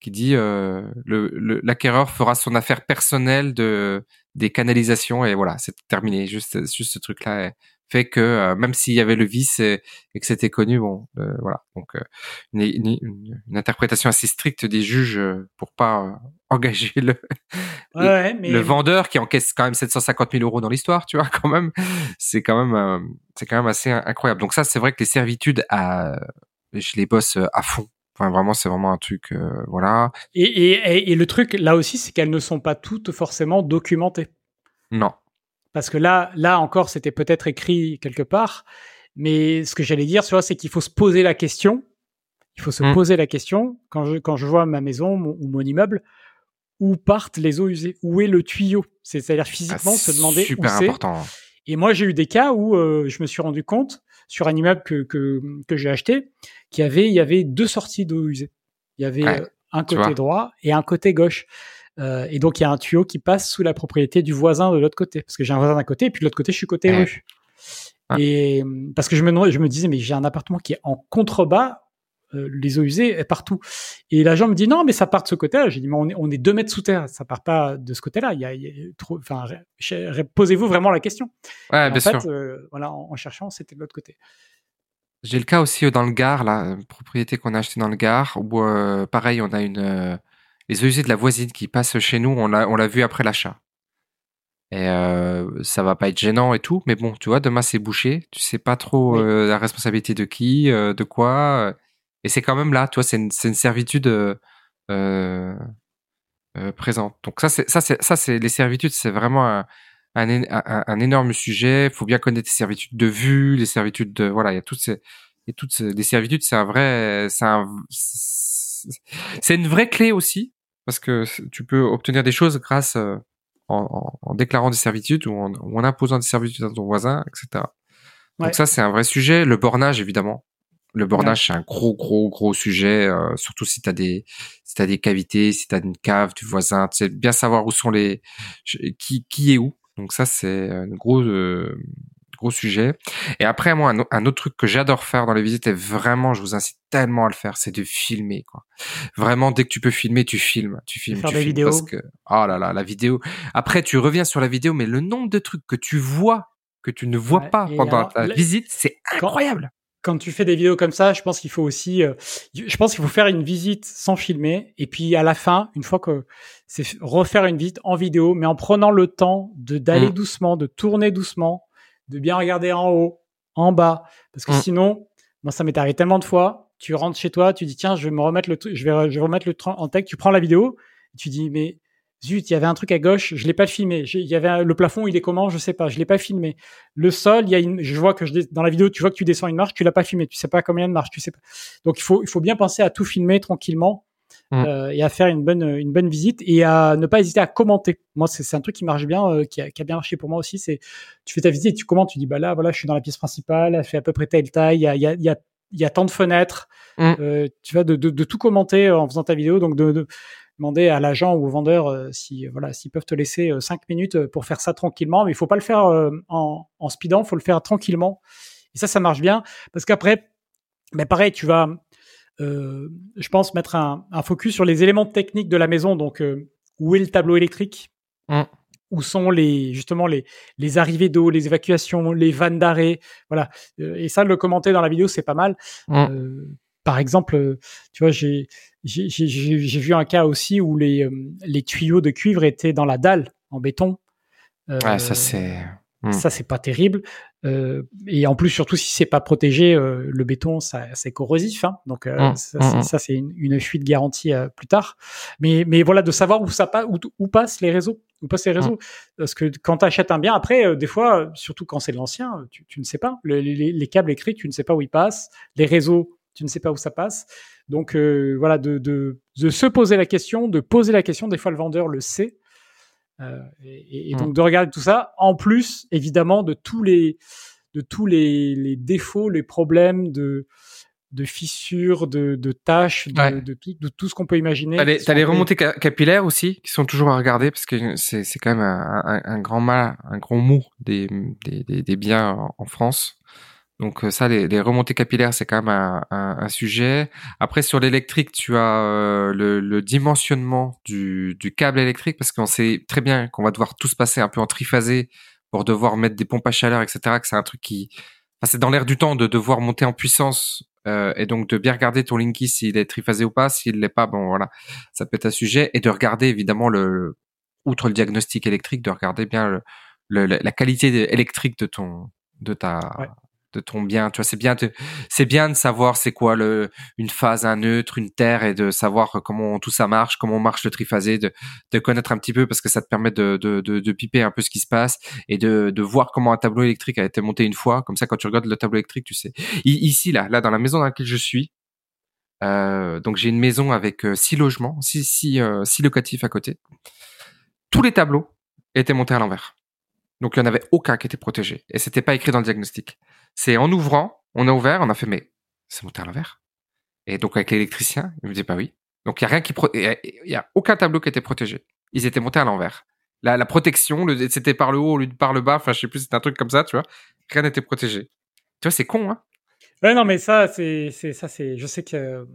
qui dit le l'acquéreur fera son affaire personnelle de des canalisations et voilà, c'est terminé. Juste, juste ce truc-là fait que euh, même s'il y avait le vice et, que c'était connu, bon, euh, voilà. Donc euh, une, une, une, interprétation assez stricte des juges pour pas engager le le vendeur qui encaisse quand même 750 000 euros dans l'histoire, tu vois, quand même, c'est quand même c'est quand même assez incroyable. Donc ça, c'est vrai que les servitudes, à, je les bosse à fond. Enfin, vraiment, c'est vraiment un truc, voilà. Et, et, et le truc là aussi, c'est qu'elles ne sont pas toutes forcément documentées. Non. Parce que là, là encore, c'était peut-être écrit quelque part. Mais ce que j'allais dire, c'est qu'il faut se poser la question. Il faut se mmh. poser la question quand je, quand je vois ma maison ou mon immeuble, où partent les eaux usées? Où est le tuyau? C'est-à-dire physiquement ah, se demander super où important. Et moi, j'ai eu des cas où euh, je me suis rendu compte sur un immeuble que, que, que j'ai acheté qu'il y avait, il y avait deux sorties d'eau usée. Il y avait euh, un côté droit et un côté gauche. Euh, et donc il y a un tuyau qui passe sous la propriété du voisin de l'autre côté, parce que j'ai un voisin d'un côté et puis de l'autre côté je suis côté rue. Et parce que je me je me disais mais j'ai un appartement qui est en contrebas, euh, les eaux usées partout. Et l'agent me dit non mais ça part de ce côté-là. J'ai dit mais on est, on est deux mètres sous terre, ça part pas de ce côté-là. Il y a, il y a trop, enfin posez-vous vraiment la question. Ouais, bien fait, sûr. Euh, voilà en, cherchant c'était de l'autre côté. J'ai le cas aussi dans le Gard, la propriété qu'on a acheté dans le Gard, où pareil, on a une les usées de la voisine qui passent chez nous, on l'a, on l'a vu après l'achat. Et euh, ça va pas être gênant et tout, mais bon, tu vois, demain c'est bouché, tu sais pas trop euh, la responsabilité de qui, euh, de quoi, euh, et c'est quand même là, tu vois, c'est une, c'est une servitude euh, présente. Donc ça, c'est ça, c'est ça, c'est les servitudes, c'est vraiment un, un, un, énorme sujet. Il faut bien connaître les servitudes de vue, les servitudes de, voilà, il y a toutes ces, et toutes ces, les servitudes, c'est un vrai, c'est un, c'est une vraie clé aussi parce que tu peux obtenir des choses grâce euh, en, en, déclarant des servitudes ou en, en, imposant des servitudes à ton voisin, etc. Donc ça, c'est un vrai sujet. Le bornage, évidemment. Le bornage, c'est un gros, gros, gros sujet, euh, surtout si tu as des, si as des cavités, si tu as une cave du voisin, tu sais bien savoir où sont les, qui, qui est où. Donc ça, c'est une grosse, euh, gros sujet. Et après, moi, un, autre truc que j'adore faire dans les visites, et vraiment, je vous incite tellement à le faire, c'est de filmer, quoi. Vraiment, dès que tu peux filmer, tu filmes, tu filmes, faire tu des filmes vidéos. parce que, oh là là, la vidéo. Après, tu reviens sur la vidéo, mais le nombre de trucs que tu vois, que tu ne vois pas pendant la visite, c'est incroyable quand tu fais des vidéos comme ça, je pense qu'il faut aussi, euh, je pense qu'il faut faire une visite sans filmer, et puis à la fin, une fois que c'est refaire une visite en vidéo, mais en prenant le temps de d'aller mm. doucement, de tourner doucement, de bien regarder en haut, en bas, parce que mm. sinon, moi ça m'est arrivé tellement de fois, tu rentres chez toi, tu dis tiens, je vais me remettre le, je vais, je vais remettre le en tech, tu prends la vidéo, tu dis mais Zut, il y avait un truc à gauche, je l'ai pas filmé. Il y avait le plafond, il est comment, je sais pas, je l'ai pas filmé. Le sol, il y a une, je vois que je, dans la vidéo, tu vois que tu descends une marche, tu l'as pas filmé, tu sais pas combien de marches, tu sais pas. Donc il faut, il faut bien penser à tout filmer tranquillement mmh. euh, et à faire une bonne, une bonne visite et à ne pas hésiter à commenter. Moi, c'est un truc qui marche bien, euh, qui, a, qui, a, bien marché pour moi aussi. C'est, tu fais ta visite, tu commentes, tu dis bah là, voilà, je suis dans la pièce principale, elle fait à peu près telle taille, il y a, il y a, il y y a tant de fenêtres, mmh. euh, tu vas de, de, de, tout commenter en faisant ta vidéo, donc de, de demander à l'agent ou au vendeur si voilà s'ils peuvent te laisser euh, cinq minutes pour faire ça tranquillement mais il faut pas le faire en, en speedant faut le faire tranquillement et ça ça marche bien parce qu'après mais ben, pareil tu vas euh, je pense mettre un, un, focus sur les éléments techniques de la maison donc où est le tableau électrique mmh. où sont les justement les les arrivées d'eau les évacuations les vannes d'arrêt? Voilà et ça le commenter dans la vidéo c'est pas mal mmh. par exemple tu vois j'ai vu un cas aussi où les, euh, les tuyaux de cuivre étaient dans la dalle en béton. Euh, ouais, ça c'est. Hmm. Ça c'est pas terrible. Euh, et en plus, surtout si c'est pas protégé, euh, le béton, ça c'est corrosif. Hein, donc euh, hmm. Hmm, ça, c'est une, une, fuite garantie plus tard. Mais, mais voilà, de savoir où ça passe, où, où passent les réseaux, où passent les réseaux. Parce que quand tu achètes un bien, après, des fois, surtout quand c'est de l'ancien, tu, tu, ne sais pas. les, les, câbles écrits, tu ne sais pas où ils passent. Les réseaux, tu ne sais pas où ça passe. Donc euh, voilà, de, de, de, se poser la question, de poser la question. Des fois, le vendeur le sait. Euh, et, et, donc de regarder tout ça, en plus évidemment de tous les de tous les, les défauts, les problèmes de de fissures, de, de tâches, de, de, tout, de tout ce qu'on peut imaginer. T'as les, as les remontées capillaires aussi qui sont toujours à regarder parce que c'est c'est quand même un, un, un, grand mal, un grand mot des, des, des, biens en France. Donc euh, ça, les, les remontées capillaires, c'est quand même un, un, un, sujet. Après, sur l'électrique, tu as euh, le, le, dimensionnement du, du, câble électrique, parce qu'on sait très bien qu'on va devoir tous passer un peu en triphasé pour devoir mettre des pompes à chaleur, etc. Que c'est un truc qui, enfin, c'est dans l'air du temps de devoir monter en puissance euh, et donc de bien regarder ton Linky s'il est triphasé ou pas. S'il l'est pas, bon voilà, ça peut être un sujet. Et de regarder évidemment le, outre le diagnostic électrique, de regarder bien le, la qualité électrique de ton de ta de ton bien. Tu vois, c'est bien de, c'est bien de savoir c'est quoi le, une phase, un neutre, une terre et de savoir comment tout ça marche, comment marche le triphasé, de, connaître un petit peu parce que ça te permet de, de, de, de piper un peu ce qui se passe et de, de voir comment un tableau électrique a été monté une fois. Comme ça, quand tu regardes le tableau électrique, tu sais. ici, là, là, dans la maison dans laquelle je suis, euh, donc j'ai une maison avec euh, six logements, six, six, euh, six locatifs à côté. Tous les tableaux étaient montés à l'envers. Donc il n'y en avait aucun qui était protégé. Et c'était pas écrit dans le diagnostic. C'est en ouvrant, on a ouvert, on a fait, mais c'est monté à l'envers. Et donc avec l'électricien, il me dit, bah oui. Donc il y a rien qui, il y a aucun tableau qui était protégé. Ils étaient montés à l'envers. La, la protection, c'était par le haut au lieu de par le bas. Enfin, je sais plus, c'était un truc comme ça, tu vois. Rien n'était protégé. Tu vois, c'est con, hein. Ouais, non, mais ça, c'est, c'est, ça, c'est, je sais que.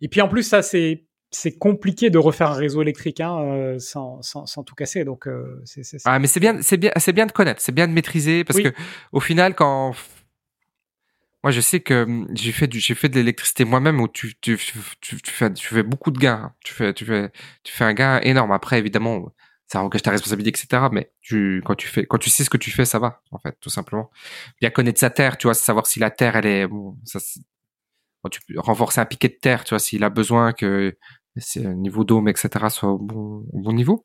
Et puis en plus, ça, c'est, c'est compliqué de refaire un réseau électrique hein, euh, sans, sans, sans, tout casser. Donc, euh, c'est, c'est, Ah, mais c'est bien, c'est bien, c'est bien de connaître, c'est bien de maîtriser parce que au final, quand moi, je sais que hum, j'ai fait du, j'ai fait de l'électricité moi-même où tu, tu, tu, tu, fais, tu fais beaucoup de gains. Tu fais, tu fais, tu fais un gain énorme. Après, évidemment, ça engage ta responsabilité, etc. Mais tu, quand tu fais, quand tu sais ce que tu fais, ça va, en fait, tout simplement. Bien connaître sa terre, tu vois, savoir si la terre, elle est, bon, ça, tu renforcer un piquet de terre, tu vois, s'il a besoin que c'est niveau dôme, etc., soit au bon, au bon niveau.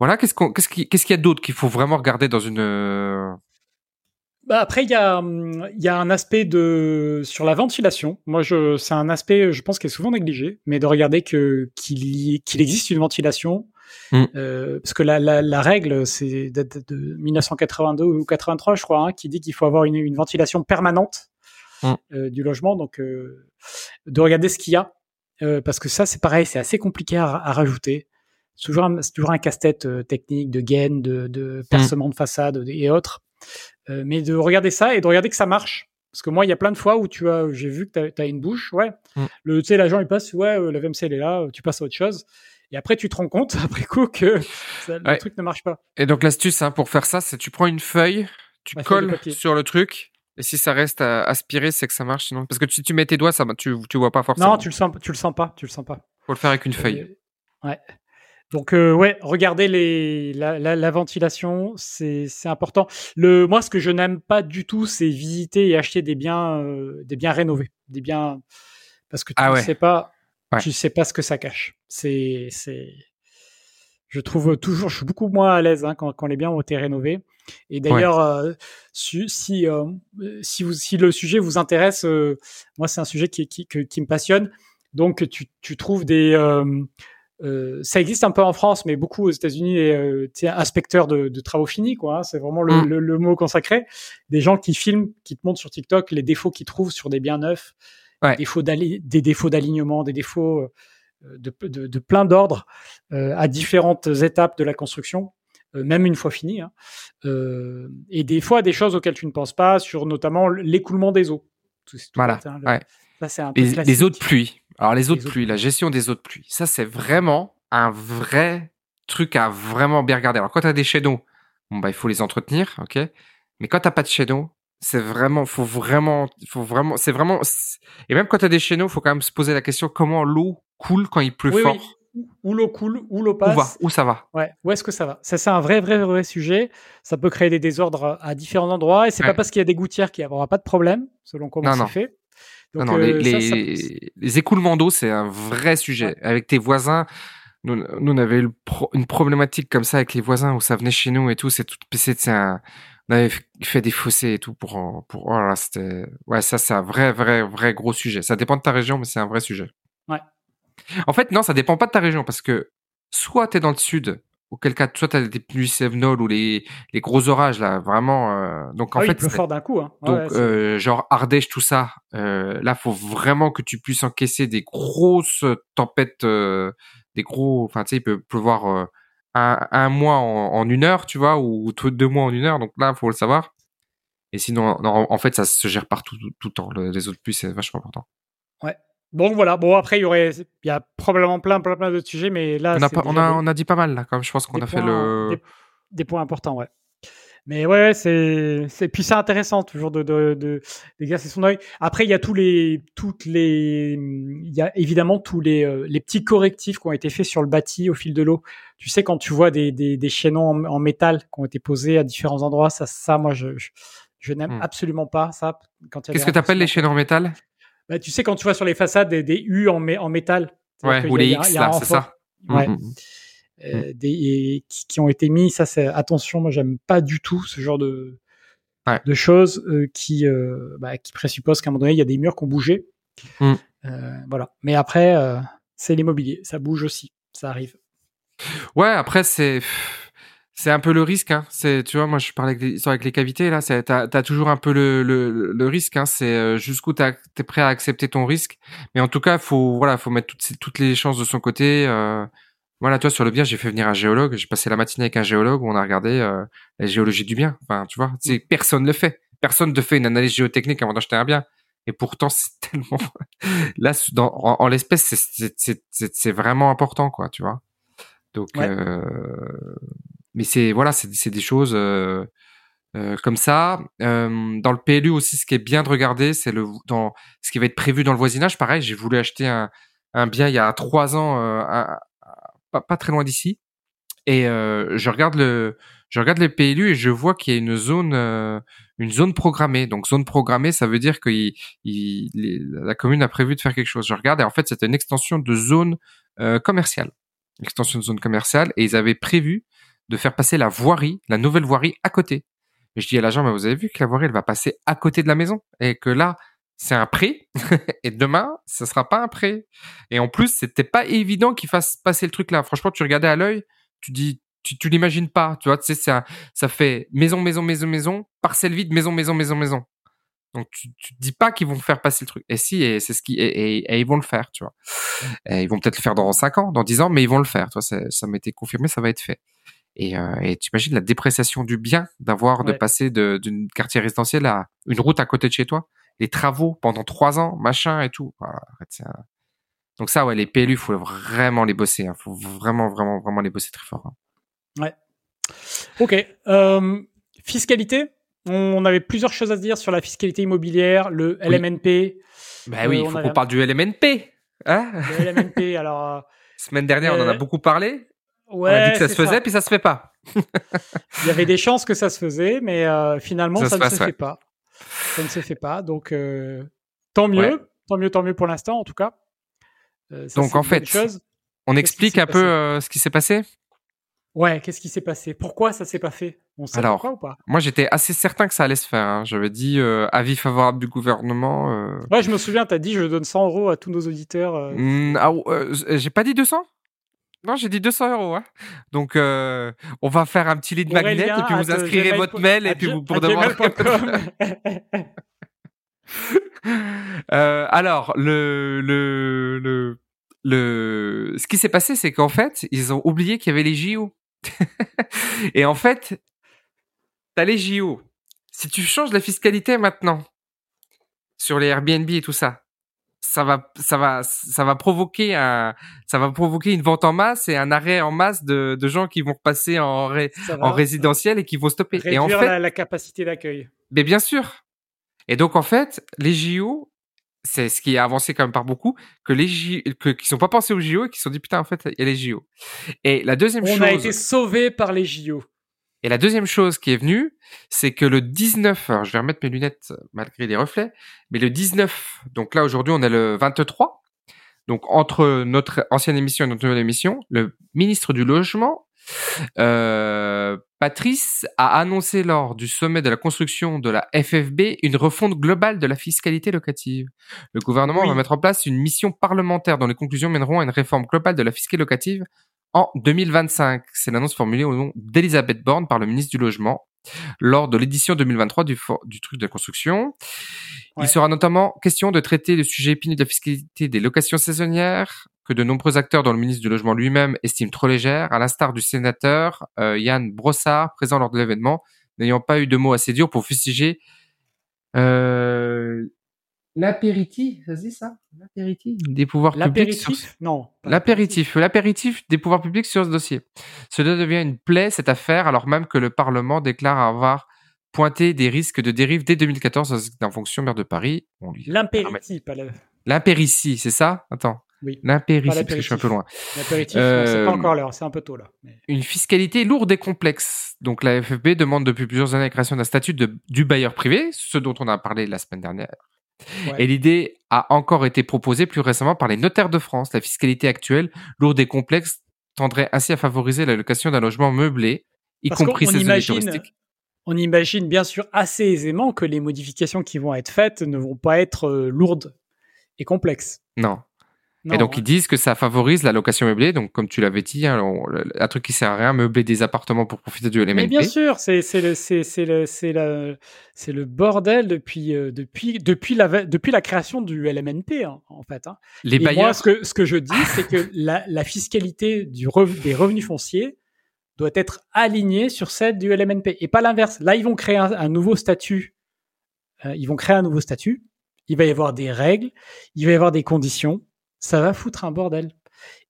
Voilà, qu'est-ce qu'on, qu'est-ce qu'il, qu'est-ce qu'il y a d'autre qu'il faut vraiment regarder dans une, bah après, il y a, y a un aspect de sur la ventilation. Moi, je, c'est un aspect, je pense, qui est souvent négligé, mais de regarder que qu'il, qu'il existe une ventilation, mm. euh, parce que la, la, la règle, c'est de, de, 1982 ou 83, je crois, hein, qui dit qu'il faut avoir une, une ventilation permanente mm. euh, du logement. Donc, euh, de regarder ce qu'il y a, parce que ça, c'est pareil, c'est assez compliqué à, à rajouter. C'est toujours un, c'est toujours un casse-tête technique de gaine, de, de percement mm. de façade et autres. Euh, mais de regarder ça et de regarder que ça marche. Parce que moi, il y a plein de fois où tu as, j'ai vu que tu as, une bouche, ouais. Mm. Le, tu sais, l'agent, il passe, ouais, euh, la VMC, elle est là, tu passes à autre chose. Et après, tu te rends compte, après coup, que le truc ne marche pas. Et donc, l'astuce, hein, pour faire ça, c'est tu prends une feuille, tu colles sur le truc, Et si ça reste aspiré, c'est que ça marche sinon. Parce que si tu mets tes doigts, ça, tu, tu vois pas forcément. Non, tu le sens, tu le sens pas, tu le sens pas. Faut le faire avec une feuille. ouais. Donc euh, ouais, regardez les, la, la, la ventilation, c'est important. Le, moi, ce que je n'aime pas du tout, c'est visiter et acheter des biens, euh, des biens rénovés, des biens parce que tu ah ne sais pas, tu sais pas ce que ça cache. C'est, c'est, je trouve toujours, je suis beaucoup moins à l'aise hein, quand, quand les biens ont été rénovés. Et d'ailleurs, euh, si si, si, vous, si le sujet vous intéresse, moi c'est un sujet qui, qui, qui, me passionne. Donc tu, tu trouves des euh, ça existe un peu en France, mais beaucoup aux États-Unis, euh, inspecteurs de, de, travaux finis, quoi. Hein, c'est vraiment le, mm. le, le, mot consacré. Des gens qui filment, qui te montrent sur TikTok les défauts qu'ils trouvent sur des biens neufs, ouais. des défauts des défauts d'alignement, des défauts euh, de, de, de plein d'ordres euh, à différentes étapes de la construction, euh, même une fois fini. Hein. et des fois, des choses auxquelles tu ne penses pas, sur notamment l'écoulement des eaux. Tout, voilà. Hein, ouais. Ça, un peu les, les, eaux de pluie. Alors les eaux de pluie, la gestion des eaux de pluie, ça c'est vraiment un vrai truc à vraiment bien regarder. Alors quand tu as des shadows, bon bah il faut les entretenir, ok? Mais quand t'as pas de shadow, c'est vraiment, faut vraiment, faut vraiment, c'est vraiment. Et même quand tu as des il faut quand même se poser la question comment l'eau coule quand il pleut fort. Oui. Où l'eau coule, où l'eau passe. Où, va, où ça va? Ouais, où est-ce que ça va? Ça, c'est un vrai, vrai, vrai sujet. Ça peut créer des désordres à différents endroits. Et c'est pas parce qu'il y a des gouttières qu'il n'y aura pas de problème, selon comment c'est fait non, non, les, euh, les, écoulements d'eau, c'est un vrai sujet. Avec tes voisins, nous, nous on avait une problématique comme ça avec les voisins où ça venait chez nous et tout. C'est tout, c'est un, on avait fait des fossés et tout pour, pour, voilà, c'était, ouais, ça, c'est un vrai, vrai, vrai gros sujet. Ça dépend de ta région, mais c'est un vrai sujet. Ouais. En fait, non, ça dépend pas de ta région parce que soit tu es dans le sud auquel cas soit as des pluies sévenoles ou les, les gros orages là vraiment euh, donc en ah fait il fort d'un coup hein. donc euh, genre Ardèche tout ça euh, là faut vraiment que tu puisses encaisser des grosses tempêtes euh, des gros enfin tu sais il peut pleuvoir un, un mois en, en, une heure tu vois ou deux mois en une heure donc là faut le savoir. Et sinon en fait ça se gère partout tout, tout le temps. Les autres pluies c'est vachement important. Ouais donc voilà, bon après il y aurait, il y a probablement plein, plein, plein de sujets, mais là on a, on a, on a, dit pas mal là, comme je pense qu'on a fait le des, points importants, ouais. Mais ouais, c'est, c'est puis c'est intéressant toujours de, de, de d'exercer son œil. Après il y a tous les, toutes les, il y a évidemment tous les, euh, les petits correctifs qui ont été faits sur le bâti au fil de l'eau. Tu sais quand tu vois des, des, des chaînons en, métal qui ont été posés à différents endroits, ça, ça moi je, je, n'aime hmm. absolument pas ça. Qu'est-ce que tu appelles les chaînons en métal? Bah, tu sais, quand tu vois sur les façades des, des U en, en métal. Ouais, ou les X, là, c'est ça. Ouais. Mmh, mmh. Euh, des, qui, qui, ont été mis, ça c'est attention, moi j'aime pas du tout ce genre de, ouais. de choses euh, qui, euh, bah, qui présupposent qu'à un moment donné il y a des murs qui ont bougé. Mmh. Voilà. Mais après, c'est l'immobilier, ça bouge aussi, ça arrive. Ouais, après c'est c'est un peu le risque. Hein. C'est, tu vois, moi je parlais avec les, avec les cavités là. C'est, t'as, as toujours un peu le, le, le risque. Hein. C'est euh, jusqu'où t'es prêt à accepter ton risque. Mais en tout cas, faut voilà, faut mettre toutes, toutes les chances de son côté. Euh, voilà, toi sur le bien, j'ai fait venir un géologue. J'ai passé la matinée avec un géologue où on a regardé euh, la géologie du bien. Enfin, tu vois, c'est personne le fait. Personne ne fait une analyse géotechnique avant d'acheter un bien. Et pourtant, c'est tellement là, dans, en, l'espèce, c'est, c'est, c'est, c'est vraiment important, quoi. Tu vois. Donc, euh, mais c'est voilà, c'est des choses euh, euh, comme ça. Euh, dans le PLU aussi, ce qui est bien de regarder, c'est le dans ce qui va être prévu dans le voisinage. Pareil, j'ai voulu acheter un, un bien il y a trois ans, pas, pas, très loin d'ici, et je regarde le je regarde le PLU et je vois qu'il y a une zone une zone programmée. Donc zone programmée, ça veut dire que il, la commune a prévu de faire quelque chose. Je regarde et en fait, c'est une extension de zone commerciale, extension de zone commerciale, et ils avaient prévu de faire passer la voirie, la nouvelle voirie à côté. Je dis à l'agent, mais vous avez vu que la voirie, elle va passer à côté de la maison et que là, c'est un prêt et demain, ce sera pas un prêt. Et en plus, c'était pas évident qu'il fasse passer le truc là. Franchement, tu regardais à l'œil, tu dis, tu, tu l'imagines pas. Tu vois, tu ça, ça fait maison, maison, maison, maison, parcelle vide, maison, maison, maison, maison. Donc tu, tu dis pas qu'ils vont faire passer le truc. Et si, et c'est ce qui, et, et, ils vont le faire, tu vois. Et ils vont peut-être le faire dans 5 ans, dans 10 ans, mais ils vont le faire. Toi, ça, ça m'était confirmé, ça va être fait. Et, euh, et tu imagines la dépréciation du bien d'avoir de passer d'une quartier résidentiel à une route à côté de chez toi, les travaux pendant trois ans, machin et tout. Voilà, Donc ça, ouais, les PLU, faut vraiment les bosser. Hein. Faut vraiment, vraiment, vraiment les bosser très fort. Hein. Ouais. Ok. Euh, fiscalité. On avait plusieurs choses à se dire sur la fiscalité immobilière, le LMNP. Bah oui, il faut qu'on parle du LMNP. Hein le LMNP, alors. Semaine dernière, on en a beaucoup parlé. Ouais, on a dit que ça se faisait, puis ça se fait pas. il y avait des chances que ça se faisait, mais finalement, ça, ne se fait pas. Ça ne se fait pas. Donc, tant mieux. Tant mieux, tant mieux pour l'instant, en tout cas. Donc, en fait, on explique un peu ce qui s'est passé? Ouais, qu'est-ce qui s'est passé? Pourquoi ça s'est pas fait? On sait Alors, pourquoi ou pas? Moi, j'étais assez certain que ça allait se faire. Hein. J'avais dit euh, avis favorable du gouvernement. Euh... Ouais, je me souviens, tu as dit je donne 100 euros à tous nos auditeurs. Euh... Mmh, ah, euh, j'ai pas dit 200 non, j'ai dit 200 euros. Hein. Donc, euh, on va faire un petit lead magnet et puis vous inscrirez votre mail et puis vous pour demander. euh, alors, le, le, le, le, ce qui s'est passé, c'est qu'en fait, ils ont oublié qu'il y avait les JO. et en fait, t'as les JO. Si tu changes la fiscalité maintenant sur les Airbnb et tout ça, ça va, ça va, ça va provoquer un, ça va provoquer une vente en masse et un arrêt en masse de, de gens qui vont repasser en, en résidentiel et qui vont stopper. Réduire et en fait, la, la capacité d'accueil. Mais bien sûr. Et donc en fait, les JO, c'est ce qui est avancé quand même par beaucoup, que les J... que, qui sont pas pensés aux JO et qui se sont dit putain en fait il y a les JO. Et la deuxième chose. On a été sauvé par les JO. Et la deuxième chose qui est venue, c'est que le 19, alors je vais remettre mes lunettes malgré les reflets, mais le 19, donc là aujourd'hui on est le 23, donc entre notre ancienne émission et notre nouvelle émission, le ministre du Logement euh, Patrice a annoncé lors du sommet de la construction de la FFB une refonte globale de la fiscalité locative. Le gouvernement va mettre en place une mission parlementaire dont les conclusions mèneront à une réforme globale de la fiscalité locative en 2025. C'est l'annonce formulée au nom d'Elisabeth Borne par le ministre du Logement lors de l'édition 2023 du, du truc de la construction. Il sera notamment question de traiter le sujet épineux de la fiscalité des locations saisonnières, que de nombreux acteurs dont le ministre du Logement lui-même estime trop légère, à l'instar du sénateur euh, Yann Brossard, présent lors de l'événement, n'ayant pas eu de mots assez durs pour fustiger euh, l'apéritif, ça se dit ça? L'apéritif? Des pouvoirs publics sur... Non. L'apéritif, l'apéritif des pouvoirs publics sur ce dossier. Cela devient une plaie, cette affaire, alors même que le Parlement déclare avoir pointé des risques de dérive dès 2014 dans fonction maire de Paris. L'impéritif, L'impéritie, c'est ça? Attends. Oui. L'apéritif, je suis un peu loin. L'apéritif, euh, c'est pas encore l'heure, c'est un peu tôt là. Une fiscalité lourde et complexe. Donc la FFB demande depuis plusieurs années la création d'un statut de, du bailleur privé, ce dont on a parlé la semaine dernière. Et l'idée a encore été proposée plus récemment par les notaires de France. La fiscalité actuelle, lourde et complexe, tendrait ainsi à favoriser la location d'un logement meublé, y compris ses imagine, On imagine bien sûr assez aisément que les modifications qui vont être faites ne vont pas être euh, lourdes et complexes. Non et donc ils disent que ça favorise la location meublée. Donc comme tu l'avais dit, hein, un truc qui sert à rien, meubler des appartements pour profiter du LMNP. Mais bien sûr, c'est le bordel depuis euh, depuis depuis la depuis la création du LMNP hein, en fait. Hein. Les Et Moi, ce que ce que je dis, c'est que la, la fiscalité du des revenus fonciers doit être alignée sur celle du LMNP et pas l'inverse. Là, ils vont créer un, nouveau statut. Euh, ils vont créer un nouveau statut. Il va y avoir des règles, il va y avoir des conditions ça va foutre un bordel.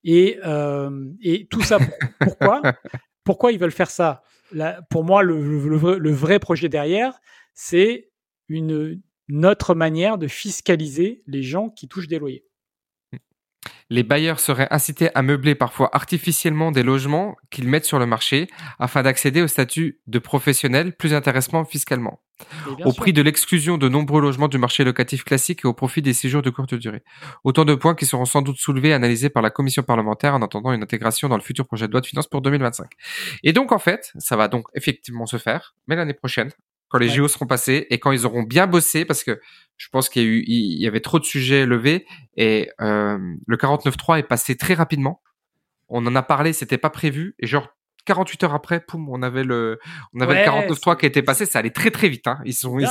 Et, euh, et tout ça, pourquoi Pourquoi ils veulent faire ça? Là, Pour moi, le, le, le, vrai projet derrière, c'est une, une autre manière de fiscaliser les gens qui touchent des loyers. Les bailleurs seraient incités à meubler parfois artificiellement des logements qu'ils mettent sur le marché afin d'accéder au statut de professionnel plus intéressant fiscalement, au prix de l'exclusion de nombreux logements du marché locatif classique et au profit des séjours de courte durée. Autant de points qui seront sans doute soulevés et analysés par la commission parlementaire en attendant une intégration dans le futur projet de loi de finances pour 2025. Et donc en fait, ça va donc effectivement se faire, mais l'année prochaine, quand les JO seront passés et quand ils auront bien bossé, parce que je pense qu'il y, a eu, il y avait trop de sujets levés et euh, le 49.3 est passé très rapidement. On en a parlé, c'était pas prévu et genre 48 heures après, poum, on avait le, on avait le 49.3 qui était passé. Ça allait très très vite. Hein. Ils sont, il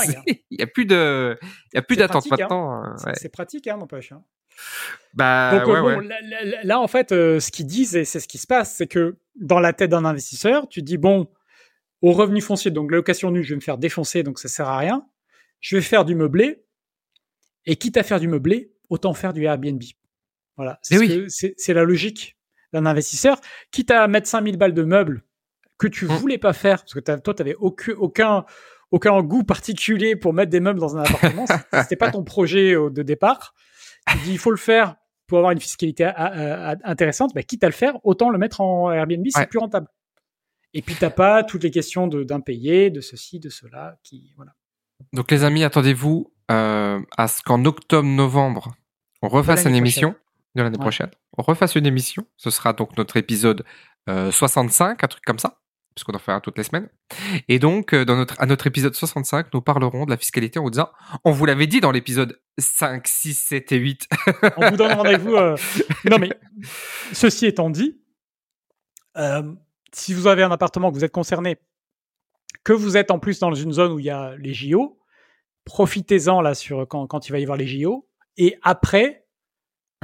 y a plus de, il y a plus d'attente hein. Euh, c'est pratique, hein, n'empêche. Hein. Bah, Donc, bon, là, en fait, euh, ce qu'ils disent et c'est ce qui se passe, c'est que dans la tête d'un investisseur, tu dis bon, au revenu foncier, donc location nue, je vais me faire défoncer, donc ça sert à rien. Je vais faire du meublé. Et quitte à faire du meublé, autant faire du Airbnb. Voilà. C'est oui. la logique d'un investisseur. Quitte à mettre 5000 balles de meubles que tu mmh. voulais pas faire, parce que toi, tu n'avais aucun, aucun, aucun goût particulier pour mettre des meubles dans un appartement, c'était pas ton projet de départ, tu dis il faut le faire pour avoir une fiscalité intéressante, bah, quitte à le faire, autant le mettre en Airbnb, c'est plus rentable. Et puis t'as pas toutes les questions d'impayés, de ceci, de cela, qui voilà. Donc les amis, attendez-vous euh, à ce qu'en octobre-novembre, on refasse une émission de l'année prochaine. On refasse une émission. Ce sera donc notre épisode 65, euh, un truc comme ça, puisqu'on en fait un toutes les semaines. Et donc, euh, dans notre, à notre épisode 65, nous parlerons de la fiscalité en vous disant, on vous l'avait dit dans l'épisode 5, 6, 7 et 8. on vous donne rendez-vous. Non mais, ceci étant dit, si vous avez un appartement que vous êtes concerné, que vous êtes en plus dans une zone où il y a les JO, profitez-en là sur quand, quand il va y avoir les JO. Et après,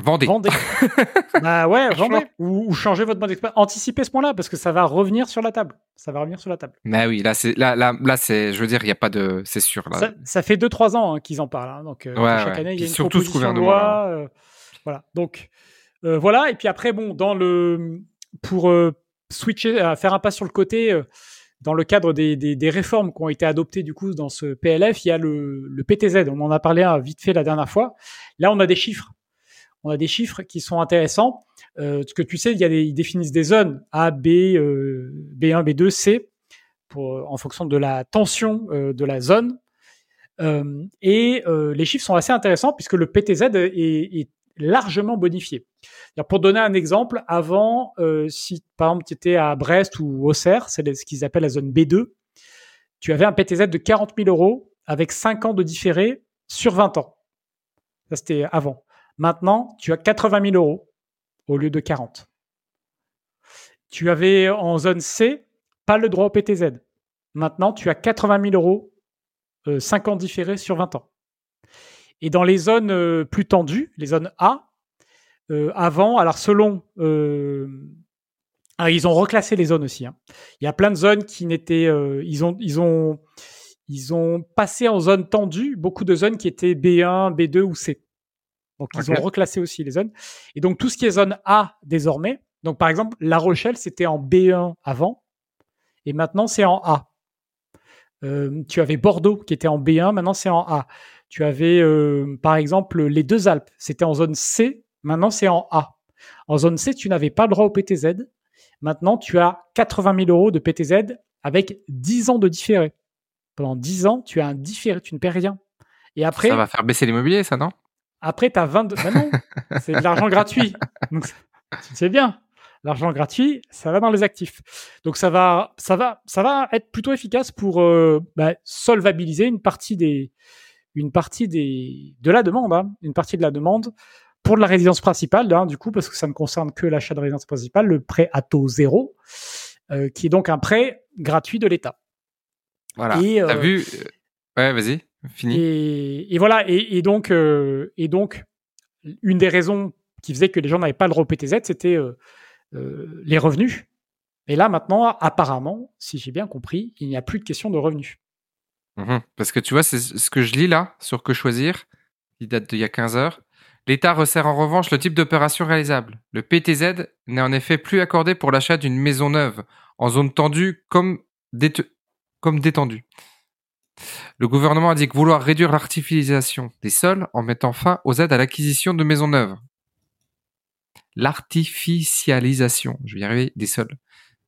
Vendez. Vendez. bah ouais, vendez. Ou, changez votre mode d'expérience. Anticipez ce point-là parce que ça va revenir sur la table. Ça va revenir sur la table. Mais oui, là, c'est là, là, là c'est, je veux dire, il n'y a pas de, c'est sûr. Là. Ça, ça fait 2-3 ans hein, qu'ils en parlent. Hein, donc euh, chaque année, il y a une surtout ce gouvernement. Loi, euh, voilà. Donc euh, voilà. Et puis après, bon, dans le pour switcher, à faire un pas sur le côté dans le cadre des, des, réformes qui ont été adoptées du coup dans ce PLF, il y a le, le PTZ. On en a parlé hein, vite fait la dernière fois. Là, on a des chiffres. On a des chiffres qui sont intéressants. Euh, ce que tu sais, il y des, ils définissent des zones A, B, euh, B1, B2, C pour, en fonction de la tension euh, de la zone. Euh, et euh, les chiffres sont assez intéressants puisque le PTZ est, largement bonifié. Pour donner un exemple, avant, euh, si par exemple tu étais à Brest ou Auxerre, c'est ce qu'ils appellent la zone B2, tu avais un PTZ de 40 000 euros avec 5 ans de différé sur 20 ans. Ça, c'était avant. Maintenant, tu as 80 000 euros au lieu de 40. Tu avais en zone C pas le droit au PTZ. Maintenant, tu as 80 000 euros, 5 euh, ans différés sur 20 ans. Et dans les zones euh, plus tendues, les zones A, euh, avant, alors selon, euh, ils ont reclassé les zones aussi. Hein. Il y a plein de zones qui n'étaient, ils ont, ils ont, ils ont passé en zone tendue beaucoup de zones qui étaient B1, B2 ou C. Donc ils ont reclassé aussi les zones. Et donc tout ce qui est zone A désormais. Donc par exemple, La Rochelle c'était en B1 avant, et maintenant c'est en A. tu avais Bordeaux qui était en B1, maintenant c'est en A. Tu avais, euh, par exemple, les deux Alpes. C'était en zone C, maintenant c'est en A. En zone C, tu n'avais pas le droit au PTZ. Maintenant, tu as 80 000 euros de PTZ avec 10 ans de différé. Pendant 10 ans, tu as un différé, tu ne perds rien. Et après. Ça va faire baisser l'immobilier, ça, non? Après, tu as 22. Ben non, c'est de l'argent gratuit. Donc, c'est bien. L'argent gratuit, ça va dans les actifs. Donc, ça va, ça va, ça va être plutôt efficace pour euh, bah, solvabiliser une partie des, une partie des, de la demande, hein, une partie de la demande pour de la résidence principale, hein, du coup, parce que ça ne concerne que l'achat de résidence principale, le prêt à taux zéro, euh, qui est donc un prêt gratuit de l'État. Voilà. Et, T'as euh, vu Ouais, vas-y, fini. Et, voilà, et, donc, et donc, une des raisons qui faisait que les gens n'avaient pas le droit au PTZ, c'était les revenus. Et là, maintenant, apparemment, si j'ai bien compris, il n'y a plus de question de revenus. Mmh Parce que tu vois, c'est ce que je lis là sur Que choisir, qui date d'il y a 15 heures. L'État resserre en revanche le type d'opération réalisable. Le PTZ n'est en effet plus accordé pour l'achat d'une maison neuve, en zone tendue comme, comme détendue. Le gouvernement indique vouloir réduire l'artificialisation des sols en mettant fin aux aides à l'acquisition de maisons neuves. L'artificialisation, je vais y arriver, des sols.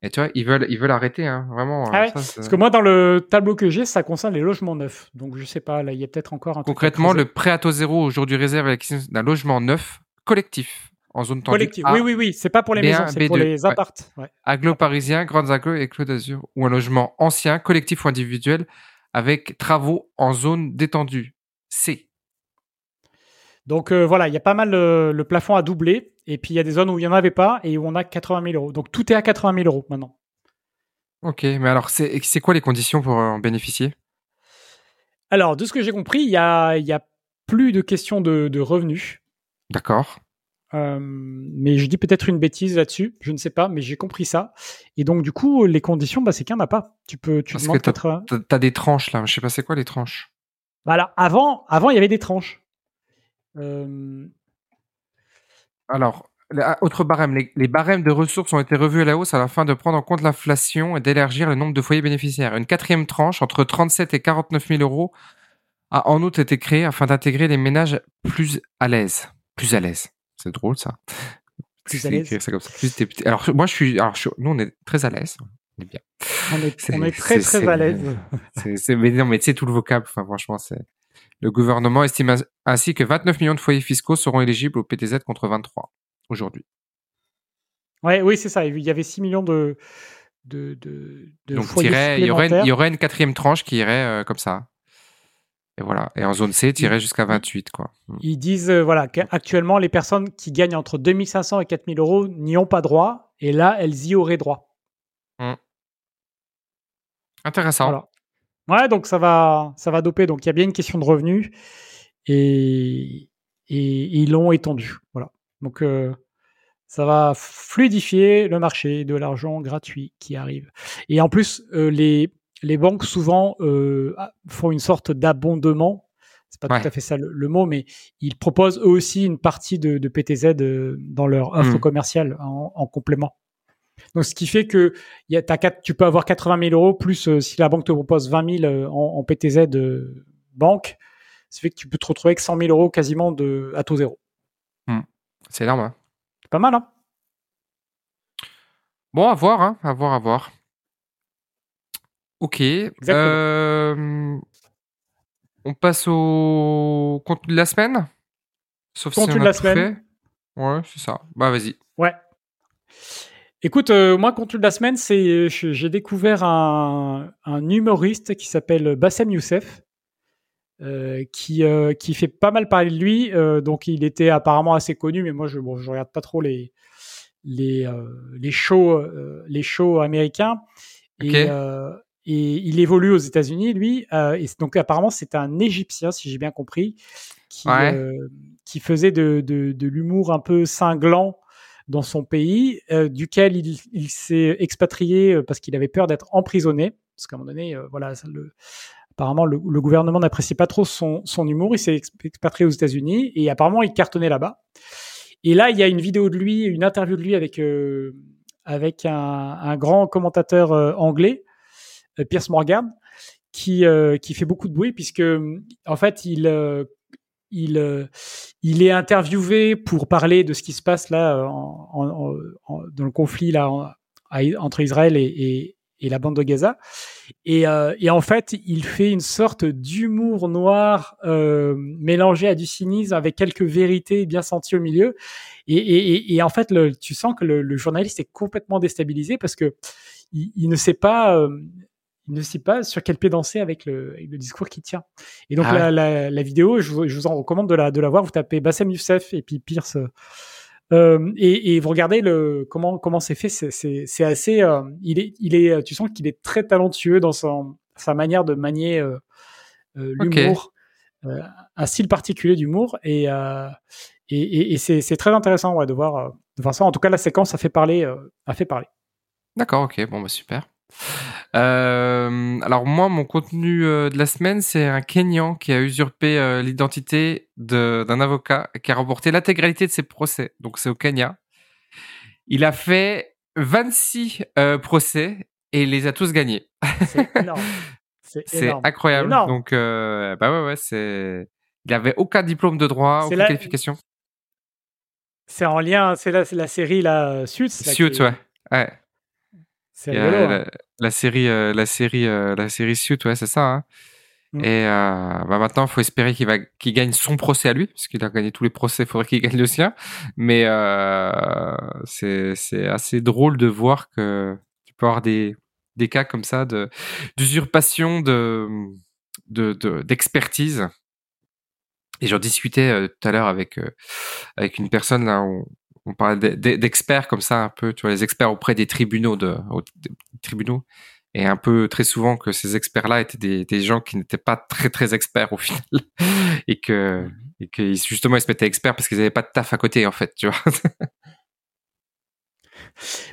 Et tu vois, ils veulent, ils veulent arrêter, hein, vraiment. Ah parce que moi, dans le tableau que j'ai, ça concerne les logements neufs. Donc, je sais pas, là, il y a peut-être encore un Concrètement, le prêt à taux zéro aujourd'hui réserve à l'acquisition d'un logement neuf collectif en zone tendue. Collectif, oui, oui, oui. C'est pas pour les maisons, c'est pour les appartes. Ouais. Aglo parisien, grandes aglo et Claude d'Azur. Ou un logement ancien, collectif ou individuel, avec travaux en zone détendue. C. Donc euh, voilà, il y a pas mal, le plafond à doubler. Et puis il y a des zones où il n'y en avait pas et où on a 80 000 euros. Donc tout est à 80 000 euros maintenant. Ok, mais alors c'est quoi les conditions pour en bénéficier? Alors, de ce que j'ai compris, il y a, y a plus de questions de, revenus. D'accord. Euh, mais je dis peut-être une bêtise là-dessus, je ne sais pas, mais j'ai compris ça. Et donc, du coup, les conditions, bah, c'est qu'il n'y en a pas. Tu peux, tu Parce que tu as, des tranches là, je sais pas c'est quoi les tranches. Voilà, avant, avant, il y avait des tranches. Euh, alors, ah, autre barème, les, barèmes de ressources ont été revus à la hausse à la fin de prendre en compte l'inflation et d'élargir le nombre de foyers bénéficiaires. Une quatrième tranche entre 37 et 49 000 euros a en outre été créée afin d'intégrer les ménages plus à l'aise. Plus à l'aise. C'est drôle ça. Plus à l'aise. alors moi je suis, alors nous on est très à l'aise. On est bien. On est, très très à l'aise. mais non mais tu sais tout le vocable. Enfin franchement c'est. Le gouvernement estime ainsi que 29 millions de foyers fiscaux seront éligibles au PTZ contre 23 aujourd'hui. Ouais, oui, c'est ça. Il y avait 6 millions de, de, de, Donc, il, y aurait une, il y aurait une quatrième tranche qui irait euh, comme ça. Et voilà. Et en zone C, irais jusqu'à 28. Quoi. Mm. Ils disent euh, voilà, qu'actuellement, les personnes qui gagnent entre 2500 et 4000 euros n'y ont pas droit. Et là, elles y auraient droit. Mm. Intéressant. Voilà. Ouais, donc ça va, ça va doper. Donc il y a bien une question de revenus. Et, et, ils l'ont étendu. Voilà. Donc, euh, ça va fluidifier le marché de l'argent gratuit qui arrive. Et en plus, euh, les, les banques souvent euh, font une sorte d'abondement. C'est pas tout à fait ça le, mot, mais ils proposent eux aussi une partie de, de PTZ dans leur offre mmh. commerciale en, complément. Donc, ce qui fait que y a, tu peux avoir 80 000 euros plus si la banque te propose 20 000 en, en PTZ banque, ça fait que tu peux te retrouver avec 100 000 euros quasiment de, à taux zéro. C'est énorme. Hein. C'est pas mal, hein Bon, à voir, hein à voir, à voir. Ok. Euh, on passe au contenu de la semaine Sauf contenu si on de la semaine. Ouais, c'est ça. Bah, vas-y. Ouais. Écoute, euh, moi, contenu de la semaine, c'est j'ai découvert un, un, humoriste qui s'appelle Bassem Youssef. Euh, qui, euh, qui fait pas mal parler de lui. Euh, donc, il était apparemment assez connu, mais moi, je, bon, je regarde pas trop les, les, les, shows, les shows américains. Et, il évolue aux États-Unis, lui. et donc, apparemment, c'est un Égyptien, si j'ai bien compris, qui, qui faisait de, de, de l'humour un peu cinglant dans son pays, duquel il, il s'est expatrié parce qu'il avait peur d'être emprisonné. Parce qu'à un moment donné, voilà, ça, le, apparemment, le, gouvernement n'apprécie pas trop son, humour. Il s'est expatrié aux États-Unis et apparemment, il cartonnait là-bas. Et là, il y a une vidéo de lui, une interview de lui avec, euh, avec un, grand commentateur euh, anglais, euh, Pierce Morgan, qui, qui fait beaucoup de bruit puisque, en fait, il, il, il est interviewé pour parler de ce qui se passe là dans le conflit là entre Israël et, et la bande de Gaza. Et, euh, et, en fait, il fait une sorte d'humour noir euh, mélangé à du cynisme avec quelques vérités bien senties au milieu. Et, en fait, tu sens que le, le, journaliste est complètement déstabilisé parce que il, il ne sait pas. Il ne sait pas sur quel pied danser avec le, avec le discours qu'il tient. Et donc ah la, la, la, vidéo, je vous, je vous en recommande de la, de la voir. Vous tapez Bassem Youssef et puis Pierce euh, et, et, vous regardez le comment comment c'est fait, c'est assez. Euh, il est il est. Tu sens qu'il est très talentueux dans son sa manière de manier euh, l'humour, un style particulier d'humour et et, et c'est très intéressant ouais, de voir de voir ça. En tout cas, la séquence a fait parler a fait parler. D'accord, ok, bon bah super. Euh, alors moi, mon contenu euh, de la semaine, c'est un Kenyan qui a usurpé euh, l'identité d'un avocat qui a remporté l'intégralité de ses procès. Donc c'est au Kenya. Il a fait 26 procès et il les a tous gagnés. C'est énorme. C'est incroyable. Donc bah ouais ouais c'est. Il avait aucun diplôme de droit, aucune qualification. C'est en lien, c'est la, la, série la Suits. Suits, ouais. ouais. C'est hein. la, série, euh, la série, euh, la série Suit, ouais, c'est ça. Hein. Mm. Et euh, bah maintenant, il faut espérer qu'il va, qu'il gagne son procès à lui, parce qu'il a gagné tous les procès. Il faudrait qu'il gagne le sien. Mais c'est, c'est assez drôle de voir que tu peux avoir des, des cas comme ça de d'usurpation de, de, d'expertise. Et j'en discutais tout à l'heure avec avec une personne là où on parle d'experts comme ça un peu, tu vois, les experts auprès des tribunaux de, tribunaux et un peu très souvent que ces experts-là étaient des, gens qui n'étaient pas très très experts au final et que et que justement ils se mettaient experts parce qu'ils n'avaient pas de taf à côté en fait, tu vois.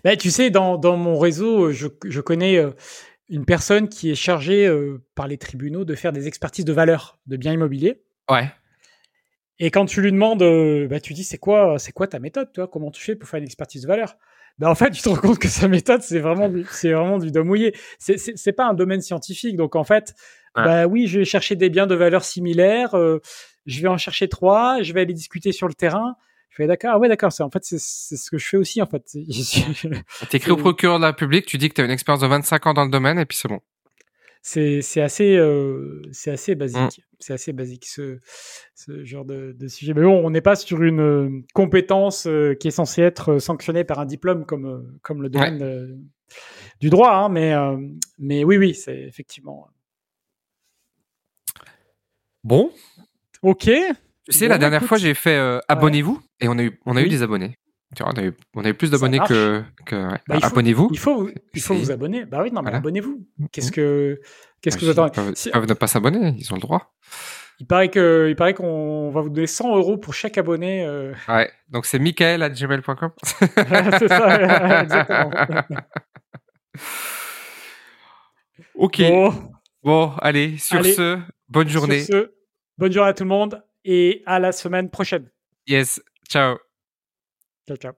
Ben, tu sais, dans, mon réseau, je, connais euh, une personne qui est chargée euh, par les tribunaux de faire des expertises de valeur de biens immobiliers. Ouais. Et quand tu lui demandes, bah, tu dis c'est quoi, c'est quoi ta méthode, toi? Comment tu fais pour faire une expertise de valeur? Ben en fait, tu te rends compte que sa méthode, c'est vraiment, c'est vraiment du doigt mouillé. C'est, c'est, pas un domaine scientifique. Donc, en fait, bah oui, je vais chercher des biens de valeur similaires. Euh, je vais en chercher trois. Je vais aller discuter sur le terrain. Je fais d'accord. Ah ouais, d'accord. C'est en fait, c'est, c'est ce que je fais aussi en fait. T'écris au procureur de la République. Tu dis que tu as une expérience de 25 ans dans le domaine et puis c'est bon c'est c'est assez euh, c'est assez basique. Mmh. c'est assez basique ce, ce genre de, de, sujet. Mais bon on n'est pas sur une compétence qui est censée être sanctionnée par un diplôme comme comme le domaine du droit hein, mais mais oui oui c'est effectivement bon. Ok. Tu sais la dernière fois j'ai fait abonnez-vous et on a eu on a eu des abonnés on a eu, on plus d'abonnés que, que ouais. bah, abonnez-vous. Il faut, il faut vous abonner. Bah oui, non, mais abonnez-vous. Qu'est-ce que, qu'est-ce que vous attendez Ils peuvent, ne pas s'abonner, ils ont le droit. Il paraît que, il paraît qu'on va vous donner 100 euros pour chaque abonné. Euh... Ouais. Donc c'est Michael à gmail.com. c'est ça, exactement. ok. Bon. allez, sur ce, bonne journée. Sur ce, bonne journée à tout le monde et à la semaine prochaine. Yes. Ciao. Ciao, ciao.